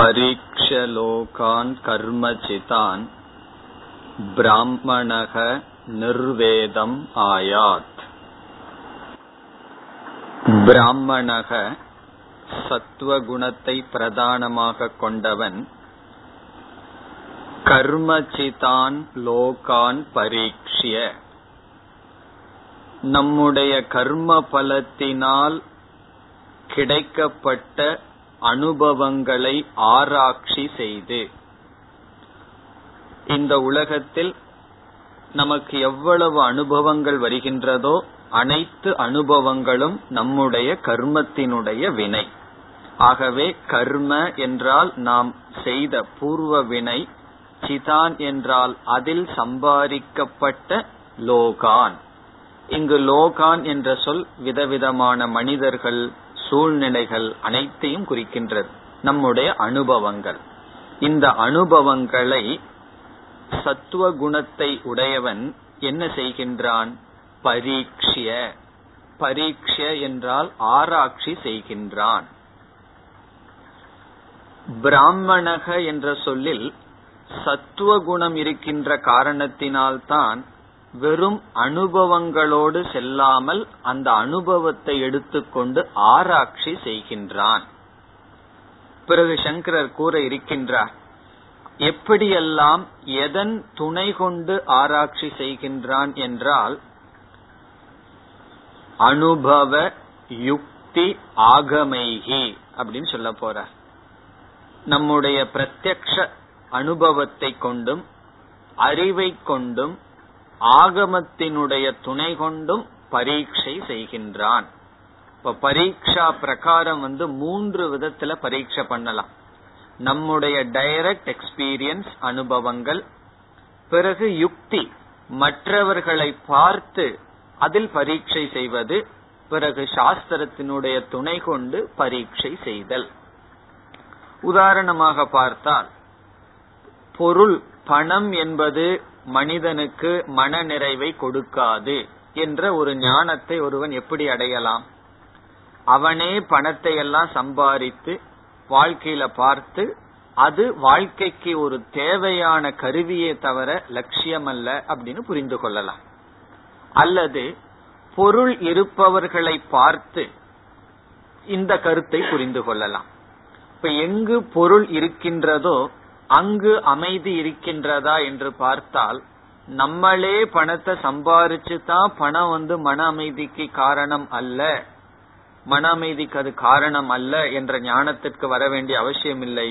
மரீக்ஷலோகான் கர்மசிதான் பிராமணக நிர்வேதம் ஆயாத் பிராமணக சத்துவகுணத்தை பிரதானமாக கொண்டவன் கர்மசிதான் லோகான் பரீட்சிய நம்முடைய கர்ம பலத்தினால் கிடைக்கப்பட்ட அனுபவங்களை ஆராய்ச்சி செய்து. இந்த உலகத்தில் நமக்கு எவ்வளவு அனுபவங்கள் வருகின்றதோ அனைத்து அனுபவங்களும் நம்முடைய கர்மத்தினுடைய வினை. ஆகவே கர்ம என்றால் நாம் செய்த பூர்வ வினை சிதான் என்றால் அதில் சம்பாதிக்கப்பட்ட லோகான். இங்கு லோகான் என்ற சொல் விதவிதமான மனிதர்கள் சூழ்நிலைகள் அனைத்தையும் குறிக்கின்றது. நம்முடைய அனுபவங்கள். இந்த அனுபவங்களை சத்துவ குணத்தை உடையவன் என்ன செய்கின்றான்? பரீட்சிய. பரீட்ச என்றால் ஆராய்ச்சி செய்கின்றான். பிராமணக என்ற சொல்லில் சத்துவ குணம் இருக்கின்ற காரணத்தினால்தான் வெறும் அனுபவங்களோடு செல்லாமல் அந்த அனுபவத்தை எடுத்துக்கொண்டு ஆராய்ச்சி செய்கின்றான். பிறகு சங்கரர் கூற இருக்கின்றார் எப்படியெல்லாம் எதன் துணை கொண்டு ஆராய்ச்சி செய்கின்றான் என்றால் அனுபவ யுக்தி ஆகமைகி அப்படின்னு சொல்ல போற நம்முடைய பிரத்யக்ஷ அனுபவத்தை கொண்டும் அறிவை கொண்டும் ஆகமத்தினுடைய துணை கொண்டும் பரீட்சை செய்கின்றான். இப்ப பரீட்சா பிரகாரம் வந்து மூன்று விதத்துல பரீட்சை பண்ணலாம். நம்முடைய டைரக்ட் எக்ஸ்பீரியன்ஸ் அனுபவங்கள் பிறகு யுக்தி மற்றவர்களை பார்த்து அதில் பரீட்சை செய்வது பிறகு சாஸ்திரத்தினுடைய துணை கொண்டு பரீட்சை செய்தல். உதாரணமாக பார்த்தால் பொருள் பணம் என்பது மனிதனுக்கு மன நிறைவை கொடுக்காது என்ற ஒரு ஞானத்தை ஒருவன் எப்படி அடையலாம்? அவனே பணத்தை எல்லாம் சம்பாதித்து வாழ்க்கையில பார்த்து அது வாழ்க்கைக்கு ஒரு தேவையான கருவியே தவிர லட்சியம் அல்ல அப்படின்னு புரிந்து கொள்ளலாம். அல்லது பொருள் இருப்பவர்களை பார்த்து இந்த கருத்தை புரிந்து கொள்ளலாம். இப்ப எங்கு பொருள் இருக்கின்றதோ அங்கு அமைதி இருக்கின்றதா என்று பார்த்தால் நம்மளே பணத்தை சம்பாரிச்சு தான் பணம் வந்து மன அமைதிக்கு காரணம் அல்ல. மன அமைதிக்கு அது காரணம் அல்ல என்ற ஞானத்திற்கு வர வேண்டிய அவசியம் இல்லை.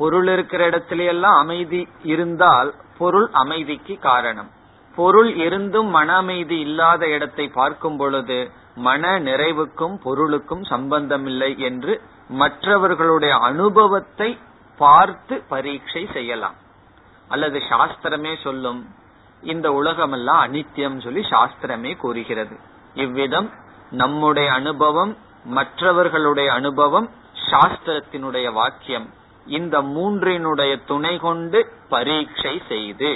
பொருள் இருக்கிற இடத்துல எல்லாம் அமைதி இருந்தால் பொருள் அமைதிக்கு காரணம். பொருள் இருந்தும் மன அமைதி இல்லாத இடத்தை பார்க்கும் பொழுது மன நிறைவுக்கும் பொருளுக்கும் சம்பந்தமில்லை என்று மற்றவர்களுடைய அனுபவத்தை பார்த்து பரீட்சை செய்யலாம். அல்லது சாஸ்திரமே சொல்லும் இந்த உலகம் எல்லாம் அனித்தியம் சொல்லி சாஸ்திரமே கூறுகிறது. இவ்விதம் நம்முடைய அனுபவம் மற்றவர்களுடைய அனுபவம் சாஸ்திரத்தினுடைய வாக்கியம் இந்த மூன்றினுடைய துணை கொண்டு பரீட்சை செய்து.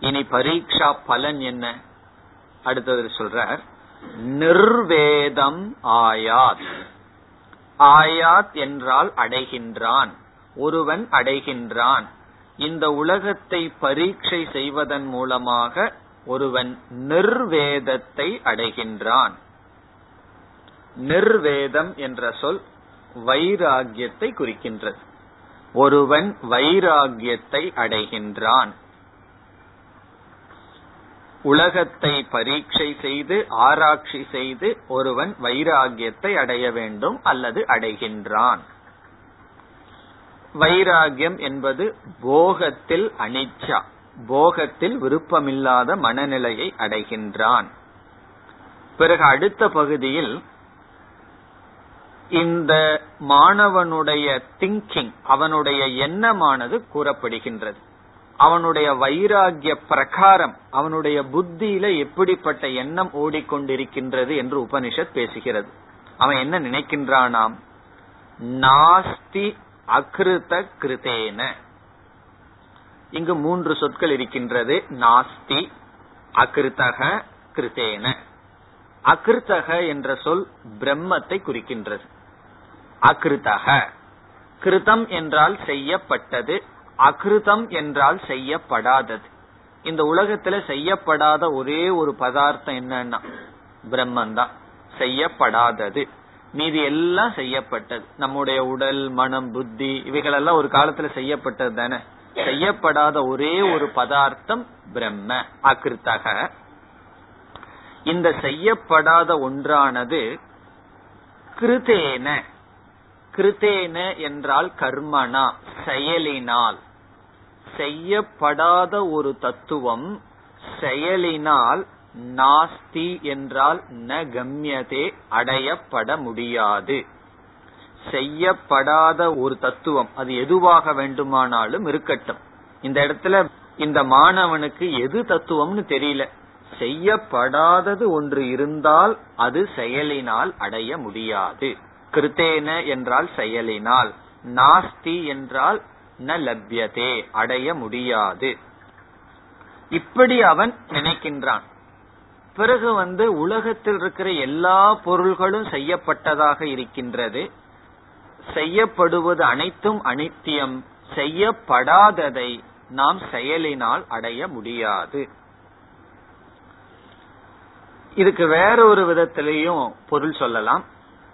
இனி பரீட்சா பலன் என்ன? அடுத்தது சொல்றார் நிர்வேதம் ஆயாத். ஆயாத் என்றால் அடைகின்றான் ஒருவன் அடைகின்றான். இந்த உலகத்தை பரீட்சை செய்வதன் மூலமாக ஒருவன் நிர்வேதத்தை அடைகின்றான். நிர்வேதம் என்ற சொல் வைராகியத்தை குறிக்கின்றது. ஒருவன் வைராகியத்தை அடைகின்றான். உலகத்தை பரீட்சை செய்து ஆராய்ச்சி செய்து ஒருவன் வைராகியத்தை அடைய வேண்டும் அல்லது அடைகின்றான். வைராகியம் என்பது போகத்தில் அனிச்சா போகத்தில் விருப்பமில்லாத மனநிலையை அடைகின்றான். பிறகு அடுத்த பகுதியில் இந்த மாணவனுடைய திங்கிங் அவனுடைய எண்ணமானது கூறப்படுகின்றது. அவனுடைய வைராகிய பிரகாரம் அவனுடைய புத்தியில எப்படிப்பட்ட எண்ணம் ஓடிக்கொண்டிருக்கின்றது என்று உபனிஷத் பேசுகிறது. அவன் என்ன நினைக்கின்றானாம்? நாஸ்தி அகிருத கிருதேன இங்கு மூன்று சொற்கள் இருக்கின்றது. நாஸ்தி அகிருத்தக கிருதேன அகிருத்தக என்ற சொல் பிரம்மத்தை குறிக்கின்றது. அகிருத்தக கிருதம் என்றால் செய்யப்பட்டது. அகிருதம் என்றால் செய்யப்படாதது. இந்த உலகத்துல செய்யப்படாத ஒரே ஒரு பதார்த்தம் என்னன்னா பிரம்மன் தான் செய்யப்படாதது. மீதி எல்லாம் செய்யப்பட்டது. நம்முடைய உடல் மனம் புத்தி இவைகளெல்லாம் ஒரு காலத்துல செய்யப்பட்டது தானே. செய்யப்படாத ஒரே ஒரு பதார்த்தம் பிரம்ம அகிருத்தக. இந்த செய்யப்படாத ஒன்றானது கிருதேன கிருதேன என்றால் கர்மனா செயலினால். செய்யப்படாத ஒரு தத்துவம் செயலினால் நாஸ்தி என்றால் ந கம்யதே அடையப்பட முடியாது. செய்யப்படாத ஒரு தத்துவம் அது எதுவாக வேண்டுமானாலும் இருக்கட்டும். இந்த இடத்துல இந்த மாணவனுக்கு எது தத்துவம்னு தெரியல. செய்யப்படாதது ஒன்று இருந்தால் அது செயலினால் அடைய முடியாது. கிருத்தேன என்றால் செயலினால் நாஸ்தி என்றால் ந லப்யதே அடைய முடியாது. இப்படி அவன் நினைக்கின்றான். பிறகு வந்து உலகத்தில் இருக்கிற எல்லா பொருள்களும் செய்யப்பட்டதாக இருக்கின்றது. செய்யப்படுவது அனைத்தும் அனித்தியம். செய்யப்படாததை நாம் செயலினால் அடைய முடியாது. இதுக்கு வேற ஒரு விதத்திலையும் பொருள் சொல்லலாம்.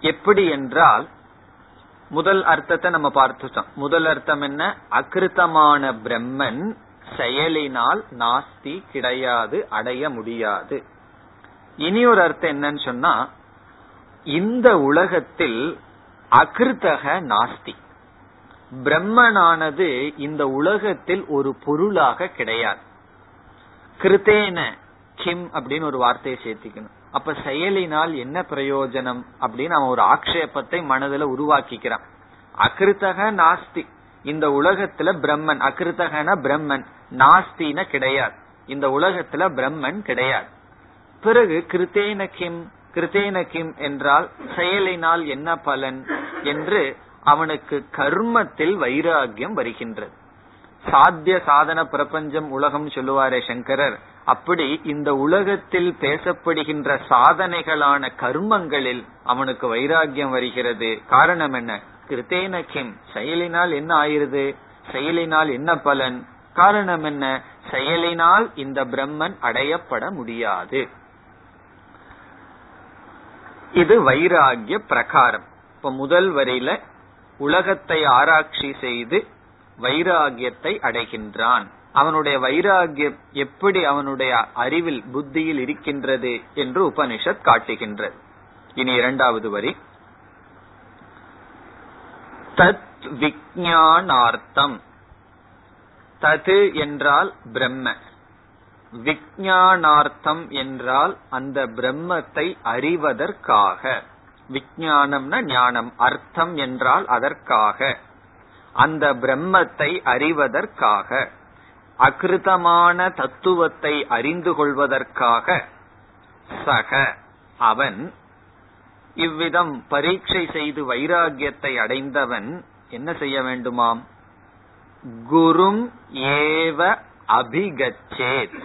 எப்படி என்றால் முதல் அர்த்தத்தை நம்ம பார்த்துட்டோம். முதல் அர்த்தம் என்ன? அகிருத்தமான பிரம்மன் செயலினால் நாஸ்தி கிடையாது அடைய முடியாது. இனி ஒரு அர்த்தம் என்னன்னு சொன்னா இந்த உலகத்தில் அகிருத்தக நாஸ்தி. பிரம்மனானது இந்த உலகத்தில் ஒரு பொருளாக கிடையாது. கிருத்தேன கிம் அப்படின்னு ஒரு வார்த்தையை சேர்த்திக்கணும். அப்ப செயலினால் என்ன பிரயோஜனம் அப்படின்னு அவன் ஒரு ஆக்ஷேபத்தை மனதுல உருவாக்கிக்கிறான். அகிருத்தக நாஸ்தி. இந்த உலகத்துல பிரம்மன். அகிருத்தகன பிரம்மன். நாஸ்தின கிடையாது. இந்த உலகத்துல பிரம்மன் கிடையாது. பிறகு கிருத்தேன கிம். கிருத்தேன கிம் என்றால் செயலினால் என்ன பலன் என்று அவனுக்கு கர்மத்தில் வைராகியம் வருகின்றது. சாத்திய சாதன பிரபஞ்சம் உலகம் சொல்லுவாரே சங்கரர். அப்படி இந்த உலகத்தில் பேசப்படுகின்ற சாதனைகளான கர்மங்களில் அவனுக்கு வைராகியம் வருகிறது. காரணம் என்ன? கிருத்தேன கிம். செயலினால் என்ன ஆயிருது செயலினால் என்ன பலன்? காரணம் என்ன? செயலினால் இந்த பிரம்மன் அடையப்பட முடியாது. இது வைராகிய பிரகாரம். இப்ப முதல் வரையில உலகத்தை ஆராய்ச்சி செய்து வைராகியத்தை அடைகின்றான். அவனுடைய வைராகியம் எப்படி அவனுடைய அறிவில் புத்தியில் இருக்கின்றது என்று உபனிஷத் காட்டுகின்றது. இனி இரண்டாவது வரி. தத் விஜயானார்த்தம் தது என்றால் பிரம்ம. விஜயானார்த்தம் என்றால் அந்த பிரம்மத்தை அறிவதற்காக. விஜயானம்னா ஞானம் அர்த்தம் என்றால் அதற்காக. அந்த பிரம்மத்தை அறிவதற்காக அகிருதமான தத்துவத்தை அறிந்து கொள்வதற்காக சக அவன் இவ்விதம் பரீட்சை செய்து வைராகியத்தை அடைந்தவன் என்ன செய்ய வேண்டுமாம்? குரும் ஏவ அபிகச்சேத்.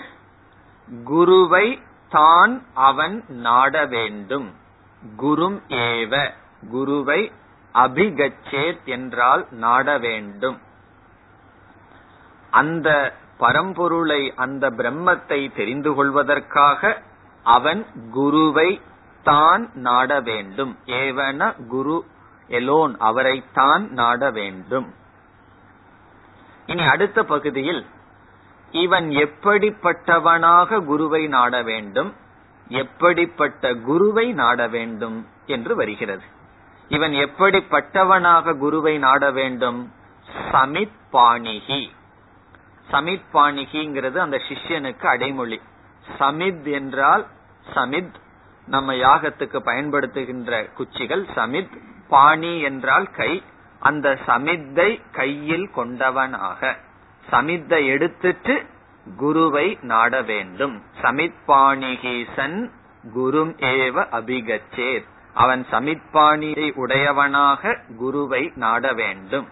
குருவை தான் அவன் நாட வேண்டும். குரும் ஏவ குருவை அபிகச்சேத் என்றால் நாட வேண்டும். அந்த பரம்பொருளை அந்த பிரம்மத்தை தெரிந்து கொள்வதற்காக அவன் குருவை தான் நாட வேண்டும். ஏவன குரு எலோன் அவரைத்தான் நாட வேண்டும். இனி அடுத்த பகுதியில் இவன் எப்படிப்பட்டவனாக குருவை நாட வேண்டும் எப்படிப்பட்ட குருவை நாட வேண்டும் என்று வருகிறது. இவன் எப்படிப்பட்டவனாக குருவை நாட வேண்டும்? சமித் பாணிகி சமித் பாணிகிங்கிறது அந்த சிஷ்யனுக்கு அடைமொழி. சமித் என்றால் சமித். நம்ம யாகத்துக்கு பயன்படுத்துகின்ற குச்சிகள் சமித். பாணி என்றால் கை. அந்த சமித்தை கையில் கொண்டவனாக. சமித்தை எடுத்துட்டு குருவை நாட வேண்டும். சமித் பாணிகி சன் குரும் ஏவ அபிகச்சேர் அவன் சமித்பாணியை உடையவனாக குருவை நாட வேண்டும்.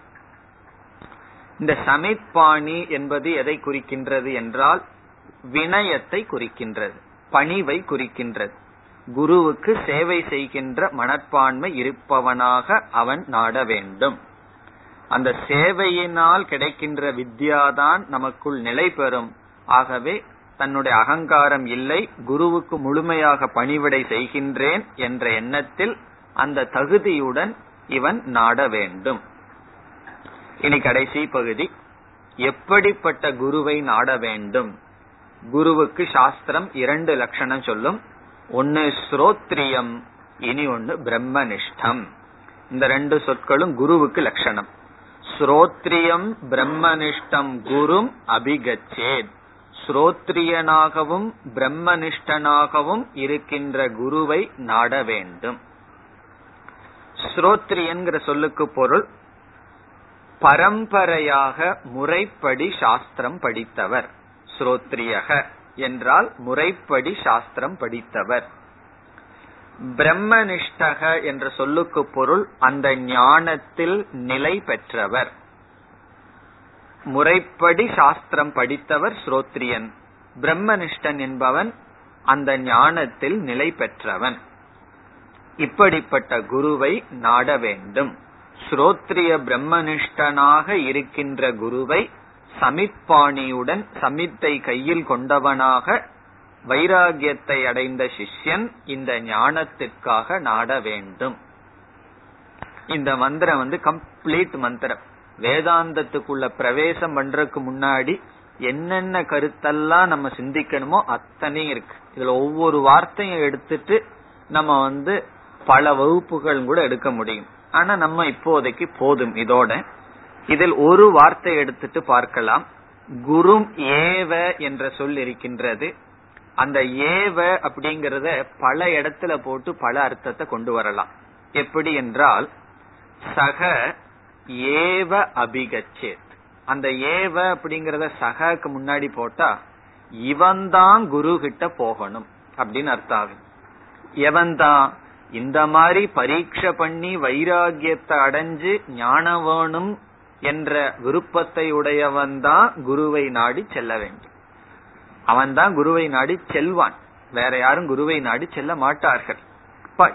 இந்த சமித்பாணி என்பது எதை குறிக்கின்றது என்றால் வினயத்தை குறிக்கின்றது பணிவை குறிக்கின்றது. குருவுக்கு சேவை செய்கின்ற மனப்பான்மை இருப்பவனாக அவன் நாட வேண்டும். அந்த சேவையினால் கிடைக்கின்ற வித்யாதான் நமக்குள் நிலை பெறும். ஆகவே தன்னுடைய அகங்காரம் இல்லை குருவுக்கு முழுமையாக பணிவிடை செய்கின்றேன் என்ற எண்ணத்தில் அந்த தகுதியுடன் இவன் நாட வேண்டும். இனி கடைசி பகுதி. எப்படிப்பட்ட குருவை நாட வேண்டும்? குருவுக்கு சாஸ்திரம் இரண்டு லட்சணம் சொல்லும். ஒன்னு ஸ்ரோத்ரியம் இனி ஒன்னு பிரம்மனிஷ்டம். இந்த ரெண்டு சொற்களும் குருவுக்கு லட்சணம். ஸ்ரோத்ரியம் பிரம்மனிஷ்டம் குரும் அபிகச்சேத். ஸ்ரோத்ரியனாகவும் பிரம்மனிஷ்டனாகவும் இருக்கின்ற குருவை நாட வேண்டும். ஸ்ரோத்ரியன்கிற சொல்லுக்கு பொருள் பரம்பரையாக முறைப்படி சாஸ்திரம் படித்தவர். ஸ்ரோத்ரியக என்றால் முறைப்படி சாஸ்திரம் படித்தவர். பிரம்மனிஷ்டக என்ற சொல்லுக்கு பொருள் அந்த ஞானத்தில் நிலை பெற்றவர். முறைப்படி சாஸ்திரம் படித்தவர் ஸ்ரோத்ரியன். பிரம்மனிஷ்டன் என்பவன் அந்த ஞானத்தில் நிலை பெற்றவன். இப்படிப்பட்ட குருவை நாட வேண்டும். ஸ்ரோத்ரிய பிரம்மனிஷ்டனாக இருக்கின்ற குருவை சமிப்பாணியுடன் சமித்தை கையில் கொண்டவனாக வைராகியத்தை அடைந்த சிஷ்யன் இந்த ஞானத்திற்காக நாட வேண்டும். இந்த மந்திரம் வந்து கம்ப்ளீட் மந்திரம். வேதாந்தத்துக்குள்ள பிரவேசம் பண்றதுக்கு முன்னாடி என்னென்ன கருத்தெல்லாம் நம்ம சிந்திக்கணுமோ அத்தனையும் இருக்கு. இதுல ஒவ்வொரு வார்த்தையும் எடுத்துட்டு நம்ம வந்து பல வகுப்புகள் கூட எடுக்க முடியும். ஆனா நம்ம இப்போதைக்கு போதும் இதோட. இதில் ஒரு வார்த்தை எடுத்துட்டு பார்க்கலாம். குரு ஏவ என்ற சொல் இருக்கின்றது. அந்த ஏவ அப்படிங்கறத பல இடத்துல போட்டு பல அர்த்தத்தை கொண்டு வரலாம். எப்படி என்றால் சக ஏவ அபிகச்சேத். அந்த ஏவ அப்படிங்கறத சகக்கு முன்னாடி போட்டா இவன்தான் குரு கிட்ட போகணும் அப்படின்னு அர்த்தம். ஆகும் இந்த மாதிரி பரீட்சை பண்ணி வைராகியத்தை அடைஞ்சு ஞானம் வேணும் என்ற விருப்பத்தை உடையவன் தான் குருவை நாடி செல்ல வேண்டும். அவன் தான் குருவை நாடி செல்வான். வேற யாரும் குருவை நாடி செல்ல மாட்டார்கள்.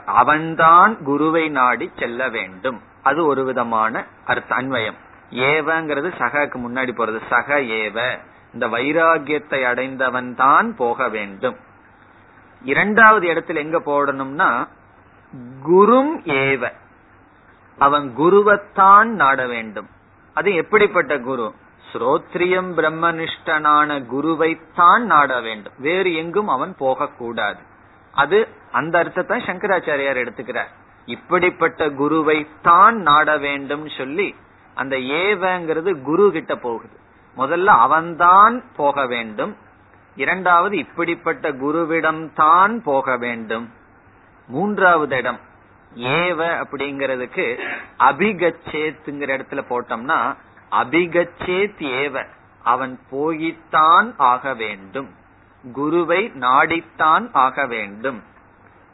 அவன்தான் குருவை நாடி செல்ல வேண்டும். அது ஒரு விதமான அர்த்த அன்வயம். ஏவங்கிறது சகக்கு முன்னாடி போறது. சக ஏவ. இந்த வைராகியத்தை அடைந்தவன் தான் போக வேண்டும். இரண்டாவது இடத்துல எங்க போடணும்னா குரும் ஏவ. அவன் குருவத்தான் நாட வேண்டும். அது எப்படிப்பட்ட குரு? ஸ்ரோத்ரியம் பிரம்மனிஷ்டனான குருவைத்தான் நாட வேண்டும். வேறு எங்கும் அவன் போகக்கூடாது. அது அந்த அர்த்தத்தை சங்கராச்சாரியார் எடுத்துக்கிறார். இப்படிப்பட்ட குருவை தான் நாட வேண்டும் சொல்லி அந்த ஏவங்கிறது குரு கிட்ட போகுது. முதல்ல அவன்தான் போக வேண்டும். இரண்டாவது இப்படிப்பட்ட குருவிடம் தான் போக வேண்டும். மூன்றாவது இடம் ஏவ அப்படிங்கறதுக்கு அபிகச்சேத்துங்கிற இடத்துல போட்டோம்னா அபிகச்சேத் ஏவ அவன் போயித்தான் ஆக வேண்டும். குருவை நாடித்தான் ஆக வேண்டும்.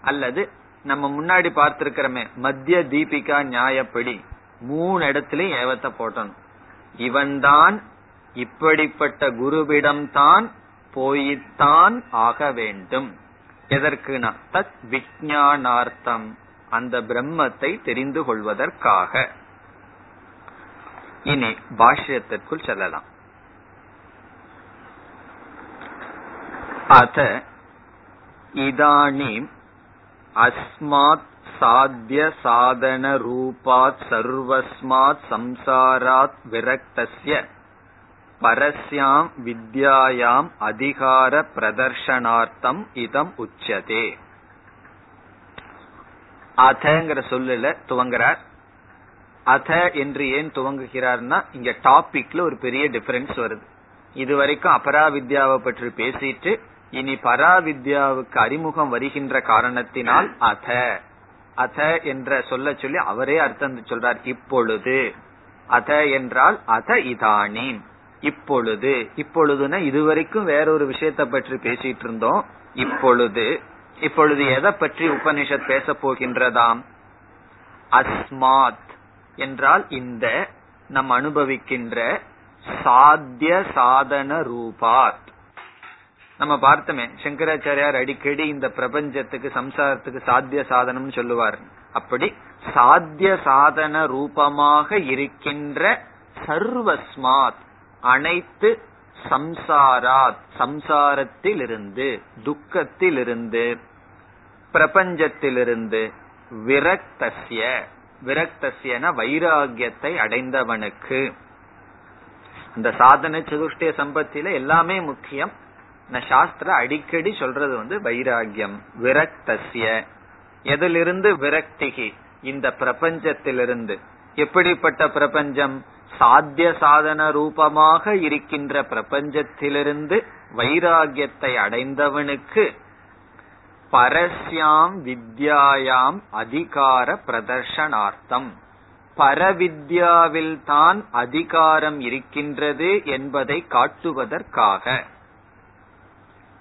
அல்லது நம்ம முன்னாடி பார்த்திருக்கிறோமே மத்திய தீபிகா நியாயப்படி மூணு இடத்துலயும் ஏவத்தை போட்டணும். இவன்தான் இப்படிப்பட்ட குருவிடம்தான் போயித்தான் ஆக வேண்டும். எதற்கு தத் விஜயானார்த்தம் அந்த பிரம்மத்தை தெரிந்து கொள்வதற்காக. இனி பாஷ்யத்திற்குள் செல்லலாம். அத இதானீம் அஸ்மாத் சாத்திய சாதன ரூபாத் சர்வஸ்மாத் சம்சாராத் விரக்தஸ்ய பரஸ்யாம் வித்யாயாம் அதிகார பிரதர்ஷனார்த்தம் இதம் உச்சதே. அதங்கிற சொல்லுல துவங்குறார். அத என்று ஏன் துவங்குகிறார்னா இங்க டாபிக்ல ஒரு பெரிய டிஃபரன்ஸ் வருது. இது வரைக்கும் அபராவித்யாவை பற்றி பேசிட்டு இனி பராவித்யாவுக்கு அறிமுகம் வருகின்ற காரணத்தினால் அத. அத என்ற சொல்ல சொல்லி அவரே அர்த்தம் சொல்றார். இப்பொழுது. அத என்றால் அத இதானீம் இப்பொழுது. இப்பொழுதுனா இதுவரைக்கும் வேறொரு விஷயத்த பற்றி பேசிட்டு இருந்தோம். இப்பொழுது. இப்பொழுது எதை பற்றி உபனிஷத் பேச போகின்றதாம்? அஸ்மாத் என்றால் இந்த நம் அனுபவிக்கின்ற சாத்திய சாதன ரூபாத். நம்ம பார்த்தோமே சங்கராச்சாரியார் அடிக்கடி இந்த பிரபஞ்சத்துக்கு சம்சாரத்துக்கு சாத்திய சாதனம் சொல்லுவார். அப்படி சாத்திய சாதன ரூபமாக இருக்கின்ற சர்வஸ்மாத் அனைத்து சம்சாராத் சம்சாரத்திலிருந்து துக்கத்திலிருந்து பிரபஞ்சத்திலிருந்து விரக்தசிய விரக்தசியன வைராகியத்தை அடைந்தவனுக்கு. இந்த சாதன சதுஷ்டய சம்பத்தில எல்லாமே முக்கியம். நான் சாஸ்திர அடிக்கடி சொல்றது வந்து வைராகியம் விரக்தசிய எதிலிருந்து விரக்திகி இந்த பிரபஞ்சத்திலிருந்து. எப்படிப்பட்ட பிரபஞ்சம்? சாத்திய சாதன ரூபமாக இருக்கின்ற பிரபஞ்சத்திலிருந்து வைராகியத்தை அடைந்தவனுக்கு பரஸ்யாம் வித்யாயாம் அதிகார பிரதர்ஷனார்த்தம். பரவித்யாவில் தான் அதிகாரம் இருக்கின்றது என்பதை காட்டுவதற்காக.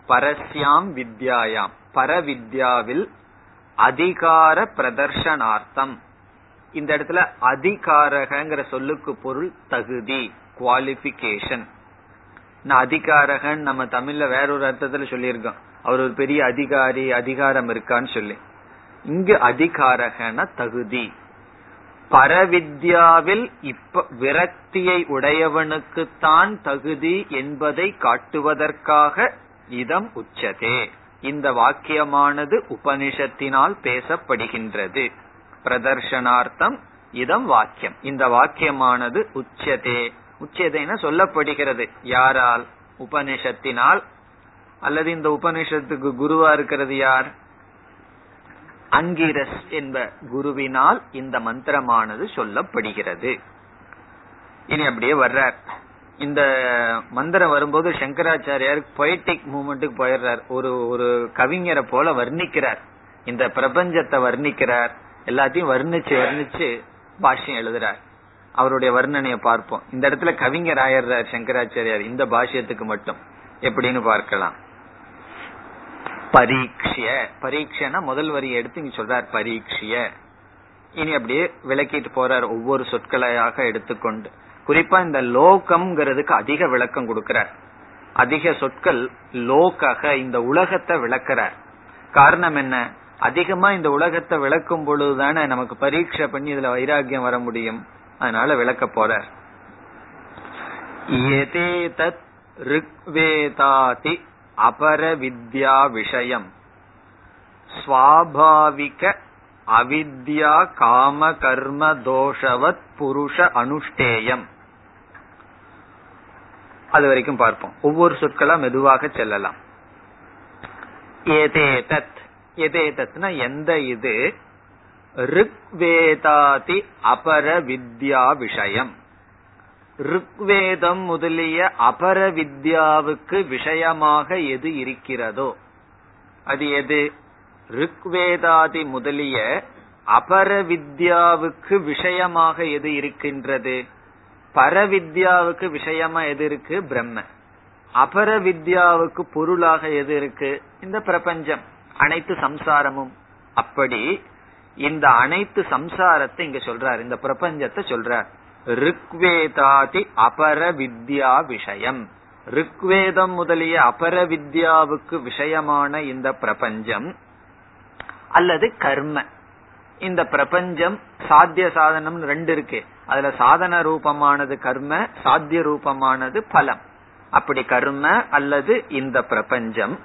பரஸ்யாம் வித்யாயாம். பரவித்யாவில் அதிகார பிரதர்ஷனார்த்தம். இந்த இடத்துல அதிகாரகங்கிற சொல்லுக்கு பொருள் தகுதி குவாலிபிகேஷன் அதிகாரகன் நம்ம தமிழ்ல வேறொரு அர்த்தத்துல சொல்லியிருக்கோம். அவர் ஒரு பெரிய அதிகாரி அதிகாரம் இருக்கான்னு சொல்லி. இங்கு அதிகாரகன தகுதி. பரவித்யாவில் இப்ப விரக்தியை உடையவனுக்குத்தான் தகுதி என்பதை காட்டுவதற்காக இதம் உச்சதே. இந்த வாக்கியமானது உபனிஷத்தினால் பேசப்படுகின்றது. பிரதர்ஷனார்த்தம் இதம் வாக்கியம். இந்த வாக்கியமானது உச்சதே. உச்சதைன்னு சொல்லப்படுகிறது. யாரால்? உபனிஷத்தினால். அல்லது இந்த உபனிஷத்துக்கு குருவா இருக்கிறது யார்? அங்கிரஸ் என்ப குருவினால் இந்த மந்திரமானது சொல்லப்படுகிறது. இனி அப்படியே வர்றார். இந்த மந்திரம் வரும்போது சங்கராச்சாரியார் பொய்டிக் மூமெண்ட்டுக்கு போயிடுறார். ஒரு ஒரு கவிஞரை போல வர்ணிக்கிறார். இந்த பிரபஞ்சத்தை வர்ணிக்கிறார். எல்லாத்தையும் வர்ணிச்சு வர்ணிச்சு பாஷ்யம் எழுதுறார். அவருடைய வர்ணனையை பார்ப்போம். இந்த இடத்துல கவிஞர் ஆயிடுறார் சங்கராச்சாரியார். இந்த பாஷ்யத்துக்கு மட்டும். எப்படின்னு பார்க்கலாம். பரீட்சிய பரீட்சைனா முதல் வரி எடுத்து இங்க சொல்றார் பரீட்சிய இனி அப்படியே விளக்கிட்டு போறார் ஒவ்வொரு சொற்களையாக எடுத்துக்கொண்டு. குறிப்பா இந்த லோகம்ங்கிறதுக்கு அதிக விளக்கம் கொடுக்கிறார். அதிக சொற்கள் லோகக இந்த உலகத்தை விளக்கிறார். காரணம் என்ன? அதிகமா இந்த உலகத்தை விளக்கும் பொழுதுதானே நமக்கு பரீட்சை பண்ணி இதுல வைராகியம் வர முடியும். அதனால விளக்க போறார். எதேதத் ரிக்வேதாதி அபர வித்யா விஷயம். ஸ்வாபாவிக அவித்யா காம கர்ம தோஷவத் புருஷ அனுஷ்டேயம். அது வரைக்கும் பார்ப்போம். ஒவ்வொரு சொற்களா மெதுவாக செல்லலாம். ஏதேதத் எதேதத்னா எந்த இது? ருக்வேதாதி அபர வித்யா விஷயம். ருக்வேதம் முதலிய அபர வித்யாவுக்கு விஷயமாக எது இருக்கிறதோ? அது எது? ருக்வேதாதி முதலிய அபர வித்யாவுக்கு விஷயமாக எது இருக்கின்றது? பரவித்யாவுக்கு விஷயமா எது இருக்கு? பிரம்ம. அபர வித்யாவுக்கு பொருளாக எது இருக்கு? இந்த பிரபஞ்சம். அனைத்து சம்சாரமும். அப்படி இந்த அனைத்து சம்சாரத்தை இங்க சொல்றார். இந்த பிரபஞ்சத்தை சொல்றார். ருக்வேதாதி அபர வித்யா விஷயம். ருக்வேதம் முதலிய அபர வித்யாவுக்கு விஷயமான இந்த பிரபஞ்சம் அல்லது கர்ம. இந்த பிரபஞ்சம் சாத்திய சாதனம் ரெண்டு இருக்கு. அதுல சாதன ரூபமானது கர்ம சாத்திய ரூபமானது பலம். அப்படி கர்ம அல்லது இந்த பிரபஞ்சம்.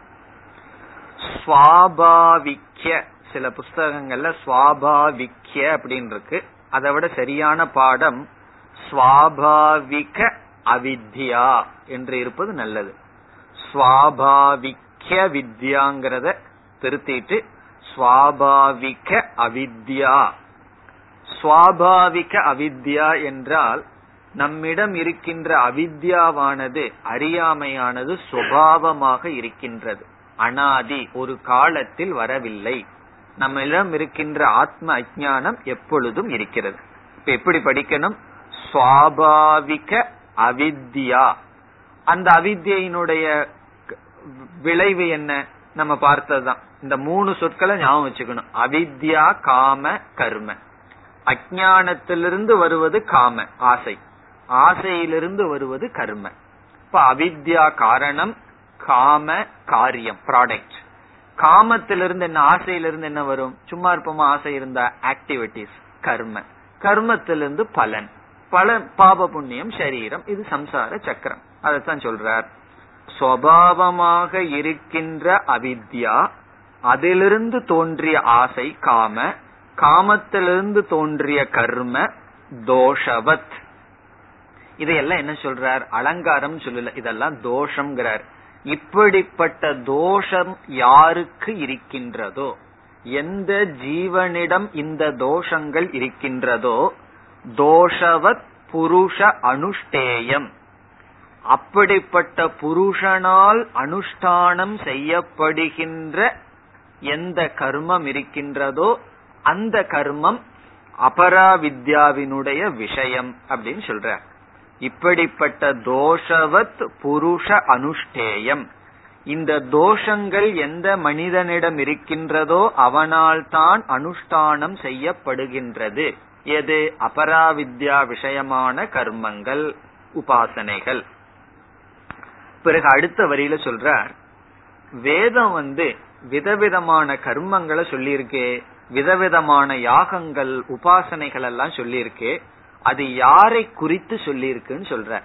சுவாபாவிக்ய சில புஸ்தகங்கள்ல சுவாபாவிக்ய அப்படின்னு இருக்கு அதை விட சரியான பாடம் சுவாபாவிக அவித்யா என்று இருப்பது நல்லது. சுவாபாவிக்ய வித்யாங்கிறத திருத்திட்டு சுவாபாவிக அவித்யா சுவாபாவிக அவித்யா என்றால் நம்மிடம் இருக்கின்ற அவித்யாவானது அறியாமையானது சுவாவமாக இருக்கின்றது. அனாதி ஒரு காலத்தில் வரவில்லை. நம்மிடம் இருக்கின்ற ஆத்ம அஜானம் எப்பொழுதும் இருக்கிறது. இப்ப எப்படி படிக்கணும்? சுவாபாவிக அவித்யா. அந்த அவித்யினுடைய விளைவு என்ன? நம்ம பார்த்ததுதான். இந்த மூணு சொற்களை ஞாபகம் வச்சுக்கணும். அவித்யா காம கர்ம. அஜானத்திலிருந்து வருவது காம ஆசை. ஆசையிலிருந்து வருவது கர்ம. இப்ப அவித்யா காரணம் காம காரியம் ப்ராடக்ட் காமத்திலிருந்து என்ன ஆசையிலிருந்து என்ன வரும்? சும்மா இருப்போமா? ஆசை இருந்தா ஆக்டிவிட்டிஸ் கர்ம. கர்மத்திலிருந்து பலன். பலன் பாப புண்ணியம் சரீரம் இது சம்சார சக்கரம். அதைத்தான் சொல்றார். சுவாவமாக இருக்கின்ற அவித்யா அதிலிருந்து தோன்றிய ஆசை காம காமத்திலிருந்து தோன்றிய கர்ம தோஷவத். இதையெல்லாம் என்ன சொல்றார்? அலங்காரம் சொல்லல. இதெல்லாம் தோஷம்ங்கிறார். இப்படிப்பட்ட தோஷம் யாருக்கு இருக்கின்றதோ எந்த ஜீவனிடம் இந்த தோஷங்கள் இருக்கின்றதோ தோஷவத் புருஷ அனுஷ்டேயம். அப்படிப்பட்ட புருஷனால் அனுஷ்டானம் செய்யப்படுகின்ற எந்த கர்மம் இருக்கின்றதோ அந்த கர்மம் அபராவித்யாவினுடைய விஷயம் அப்படின்னு சொல்ற இப்படிப்பட்ட தோஷவத் புருஷ அனுஷ்டேயம். இந்த தோஷங்கள் எந்த மனிதனிடம் இருக்கின்றதோ அவனால் தான் அனுஷ்டானம் செய்யப்படுகின்றது. எது? அபராவித்யா விஷயமான கர்மங்கள் உபாசனைகள். பிறகு அடுத்த வரியில சொல்றார் வேதம் வந்து விதவிதமான கர்மங்களை சொல்லியிருக்கே. விதவிதமான யாகங்கள் உபாசனைகள் எல்லாம் சொல்லியிருக்கு. அது யாரை குறித்து சொல்லியிருக்குன்னு சொல்ற.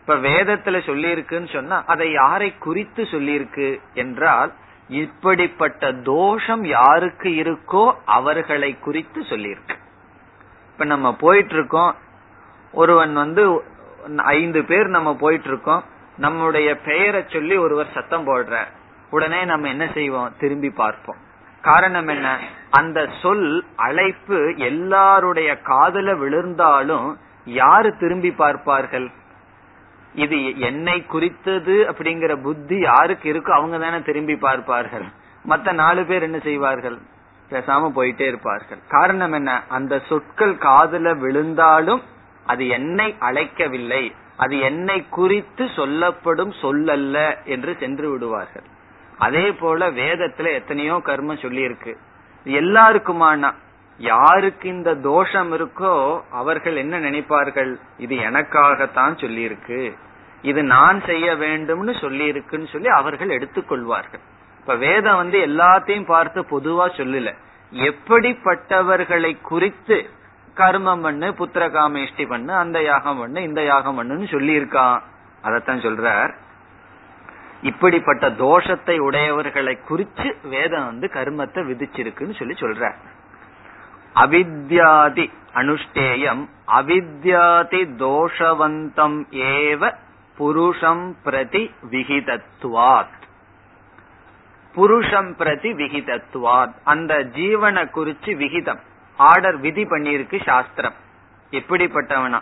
இப்ப வேதத்துல சொல்லியிருக்குன்னு சொன்னா அதை யாரை குறித்து சொல்லியிருக்கு என்றால் இப்படிப்பட்ட தோஷம் யாருக்கு இருக்கோ அவர்களை குறித்து சொல்லியிருக்கு. இப்ப நம்ம போயிட்டு இருக்கோம் ஒருவன் வந்து ஐந்து பேர் நம்ம போயிட்டு இருக்கோம் நம்முடைய பெயரை சொல்லி ஒருவர் சத்தம் போடுற உடனே நம்ம என்ன செய்வோம்? திரும்பி பார்ப்போம். காரணம் என்ன? அந்த சொல் அழைப்பு எல்லாருடைய காதல விழுந்தாலும் யாரு திரும்பி பார்ப்பார்கள்? இது என்னை குறித்தது அப்படிங்கிற புத்தி யாருக்கு இருக்கோ அவங்க தானே திரும்பி பார்ப்பார்கள். மத்த நாலு பேர் என்ன செய்வார்கள்? பேசாம போயிட்டே இருப்பார்கள். காரணம் என்ன? அந்த சொற்கள் காதல விழுந்தாலும் அது என்னை அழைக்கவில்லை. அது என்னை குறித்து சொல்லப்படும் சொல்லல்ல என்று சென்று விடுவார்கள். அதே போல வேதத்துல எத்தனையோ கர்மம் சொல்லி இருக்கு எல்லாருக்குமானா யாருக்கு இந்த தோஷம் இருக்கோ அவர்கள் என்ன நினைப்பார்கள்? இது எனக்காகத்தான் சொல்லியிருக்கு. இது நான் செய்ய வேண்டும்னு சொல்லி இருக்குன்னு சொல்லி அவர்கள் எடுத்துக்கொள்வார்கள். இப்ப வேதம் வந்து எல்லாத்தையும் பார்த்து பொதுவா சொல்லல. எப்படிப்பட்டவர்களை குறித்து கர்மம் பண்ணு புத்திர காமேஷ்டி பண்ணு அந்த யாகம் பண்ணு இந்த யாகம் பண்ணுன்னு சொல்லி இருக்கான் அதத்தான் சொல்றார். இப்படிப்பட்ட தோஷத்தை உடையவர்களை குறிச்சு வேதம் வந்து கர்மத்தை விதிச்சிருக்குன்னு சொல்லி சொல்ற அவித்யாதி அனுஷ்டேயம் அவித்யாதி தோஷவந்தம் ஏவ புருஷம் பிரதி விகிதத்துவாத். புருஷம் பிரதி விகிதத்துவாத். அந்த ஜீவனை குறிச்சு விகிதம். ஆர்டர் விதி பண்ணியிருக்கு சாஸ்திரம். எப்படிப்பட்டவனா?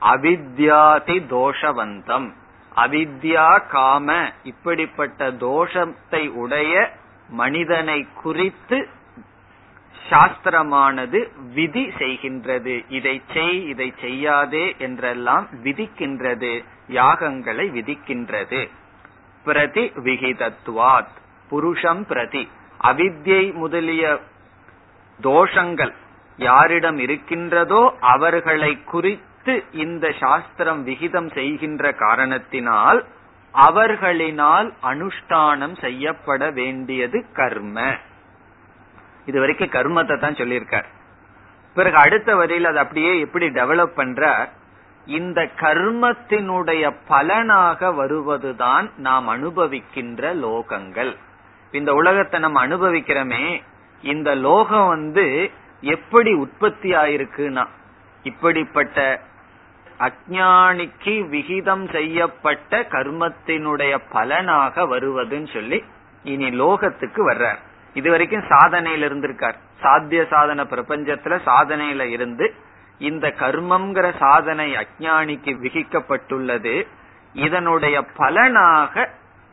அவித்யாதி தோஷவந்தம். அவித்யா காம இப்படிப்பட்ட தோஷத்தை உடைய மனிதனை குறித்து சாஸ்திரமானது விதி செய்கின்றது. இதை செய் இதை செய்யாதே என்றெல்லாம் விதிக்கின்றது. யாகங்களை விதிக்கின்றது. பிரதி விகிதத்துவாத் புருஷம் பிரதி. அவித்யை முதலிய தோஷங்கள் யாரிடம் இருக்கின்றதோ அவர்களை குறித்து வைத்து இந்த சாஸ்திரம் விகிதம் செய்கின்ற காரணத்தினால் அவர்களினால் அனுஷ்டானம் செய்யப்பட வேண்டியது கர்ம. இது வரைக்கும் கர்மத்தை தான் சொல்லியிருக்கார். பிறகு அடுத்த வரையில் அது அப்படியே எப்படி டெவலப் பண்ற இந்த கர்மத்தினுடைய பலனாக வருவதுதான் நாம் அனுபவிக்கின்ற லோகங்கள். இந்த உலகத்தை நம்ம அனுபவிக்கிறோமே இந்த லோகம் வந்து எப்படி உற்பத்தி ஆயிருக்குன்னா இப்படிப்பட்ட அஜானிக்கு விகிதம் செய்யப்பட்ட கர்மத்தினுடைய பலனாக வருவதுன்னு சொல்லி இனி லோகத்துக்கு வர்றார். இது வரைக்கும் சாதனையில இருந்திருக்கார். சாத்திய சாதன பிரபஞ்சத்துல சாதனையில இருந்து இந்த கர்மம்ங்கிற சாதனை அஜானிக்கு விகிக்கப்பட்டுள்ளது. இதனுடைய பலனாக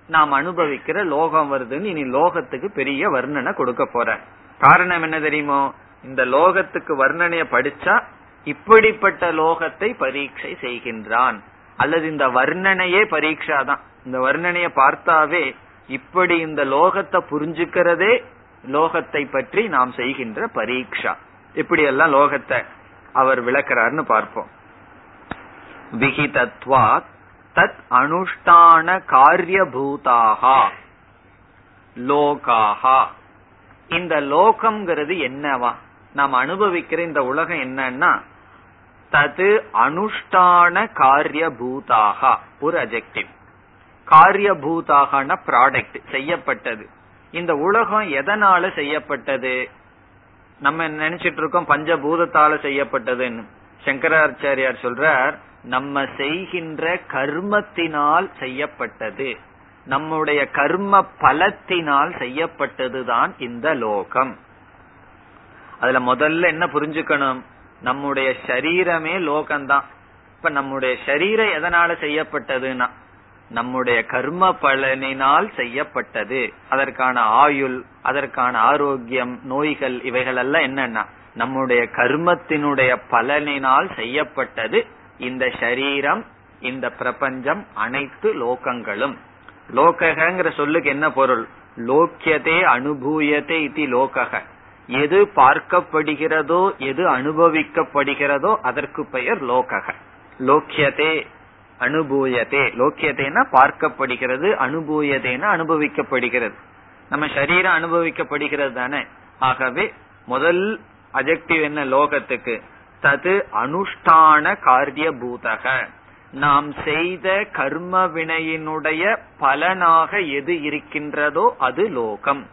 நாம் அனுபவிக்கிற லோகம் வருதுன்னு இனி லோகத்துக்கு பெரிய வர்ணனை கொடுக்க போற காரணம் என்ன தெரியுமோ? இந்த லோகத்துக்கு வர்ணனைய படிச்சா இப்படிப்பட்ட லோகத்தை பரீட்சை செய்கின்றான். அல்லது இந்த வர்ணனையே பரீட்சா தான் இந்த வர்ணனைய பார்த்தாவே இப்படி இந்த லோகத்தை புரிஞ்சுக்கிறதே லோகத்தை பற்றி நாம் செய்கின்ற பரீட்சா. இப்படி எல்லாம் லோகத்தை அவர் விளக்கிறார்னு பார்ப்போம். விகிதத்வா தத் அனுஷ்டான காரியபூதாக. லோகாகா. இந்த லோகம்ங்கிறது என்னவா? நாம் அனுபவிக்கிற இந்த உலகம் என்னன்னா தது அனுஷ்டான காரிய பூதாக ஒரு அஜெக்டிவ் காரிய பூதாகன ப்ராடக்ட் செய்யப்பட்டது. இந்த உலகம் எதனால செய்யப்பட்டது? நம்ம நினைச்சிட்டு இருக்கோம் பஞ்சபூதத்தால செய்யப்பட்டதுன்னு. சங்கராச்சாரியார் சொல்றார் நம்ம செய்கின்ற கர்மத்தினால் செய்யப்பட்டது. நம்முடைய கர்ம பலத்தினால் செய்யப்பட்டதுதான் இந்த லோகம். அதுல முதல்ல என்ன புரிஞ்சுக்கணும்? நம்முடைய சரீரமே லோகம்தான். இப்ப நம்முடைய சரீரம் எதனால செய்யப்பட்டதுன்னா நம்முடைய கர்ம பலனினால் செய்யப்பட்டது. அதற்கான ஆயுள் அதற்கான ஆரோக்கியம் நோய்கள் இவைகள் எல்லாம் என்னன்னா நம்முடைய கர்மத்தினுடைய பலனினால் செய்யப்பட்டது இந்த சரீரம் இந்த பிரபஞ்சம் அனைத்து லோகங்களும். லோகங்கிற சொல்லுக்கு என்ன பொருள்? லோக்கியதே அனுபூயதே இது லோகக. எது பார்க்கப்படுகிறதோ எது அனுபவிக்கப்படுகிறதோ அதற்கு பெயர் லோகக. லோக்கியதே அனுபூயதே. லோக்கியதேனா பார்க்கப்படுகிறது அனுபூயதேனா அனுபவிக்கப்படுகிறது. நம்ம சரீரம் அனுபவிக்கப்படுகிறது தானே. ஆகவே முதல் அஜெக்டிவ் என்ன லோகத்துக்கு? தது அனுஷ்டான காரிய பூதக நாம் செய்த கர்ம வினையினுடைய பலனாக எது இருக்கின்றதோ அது லோகம்.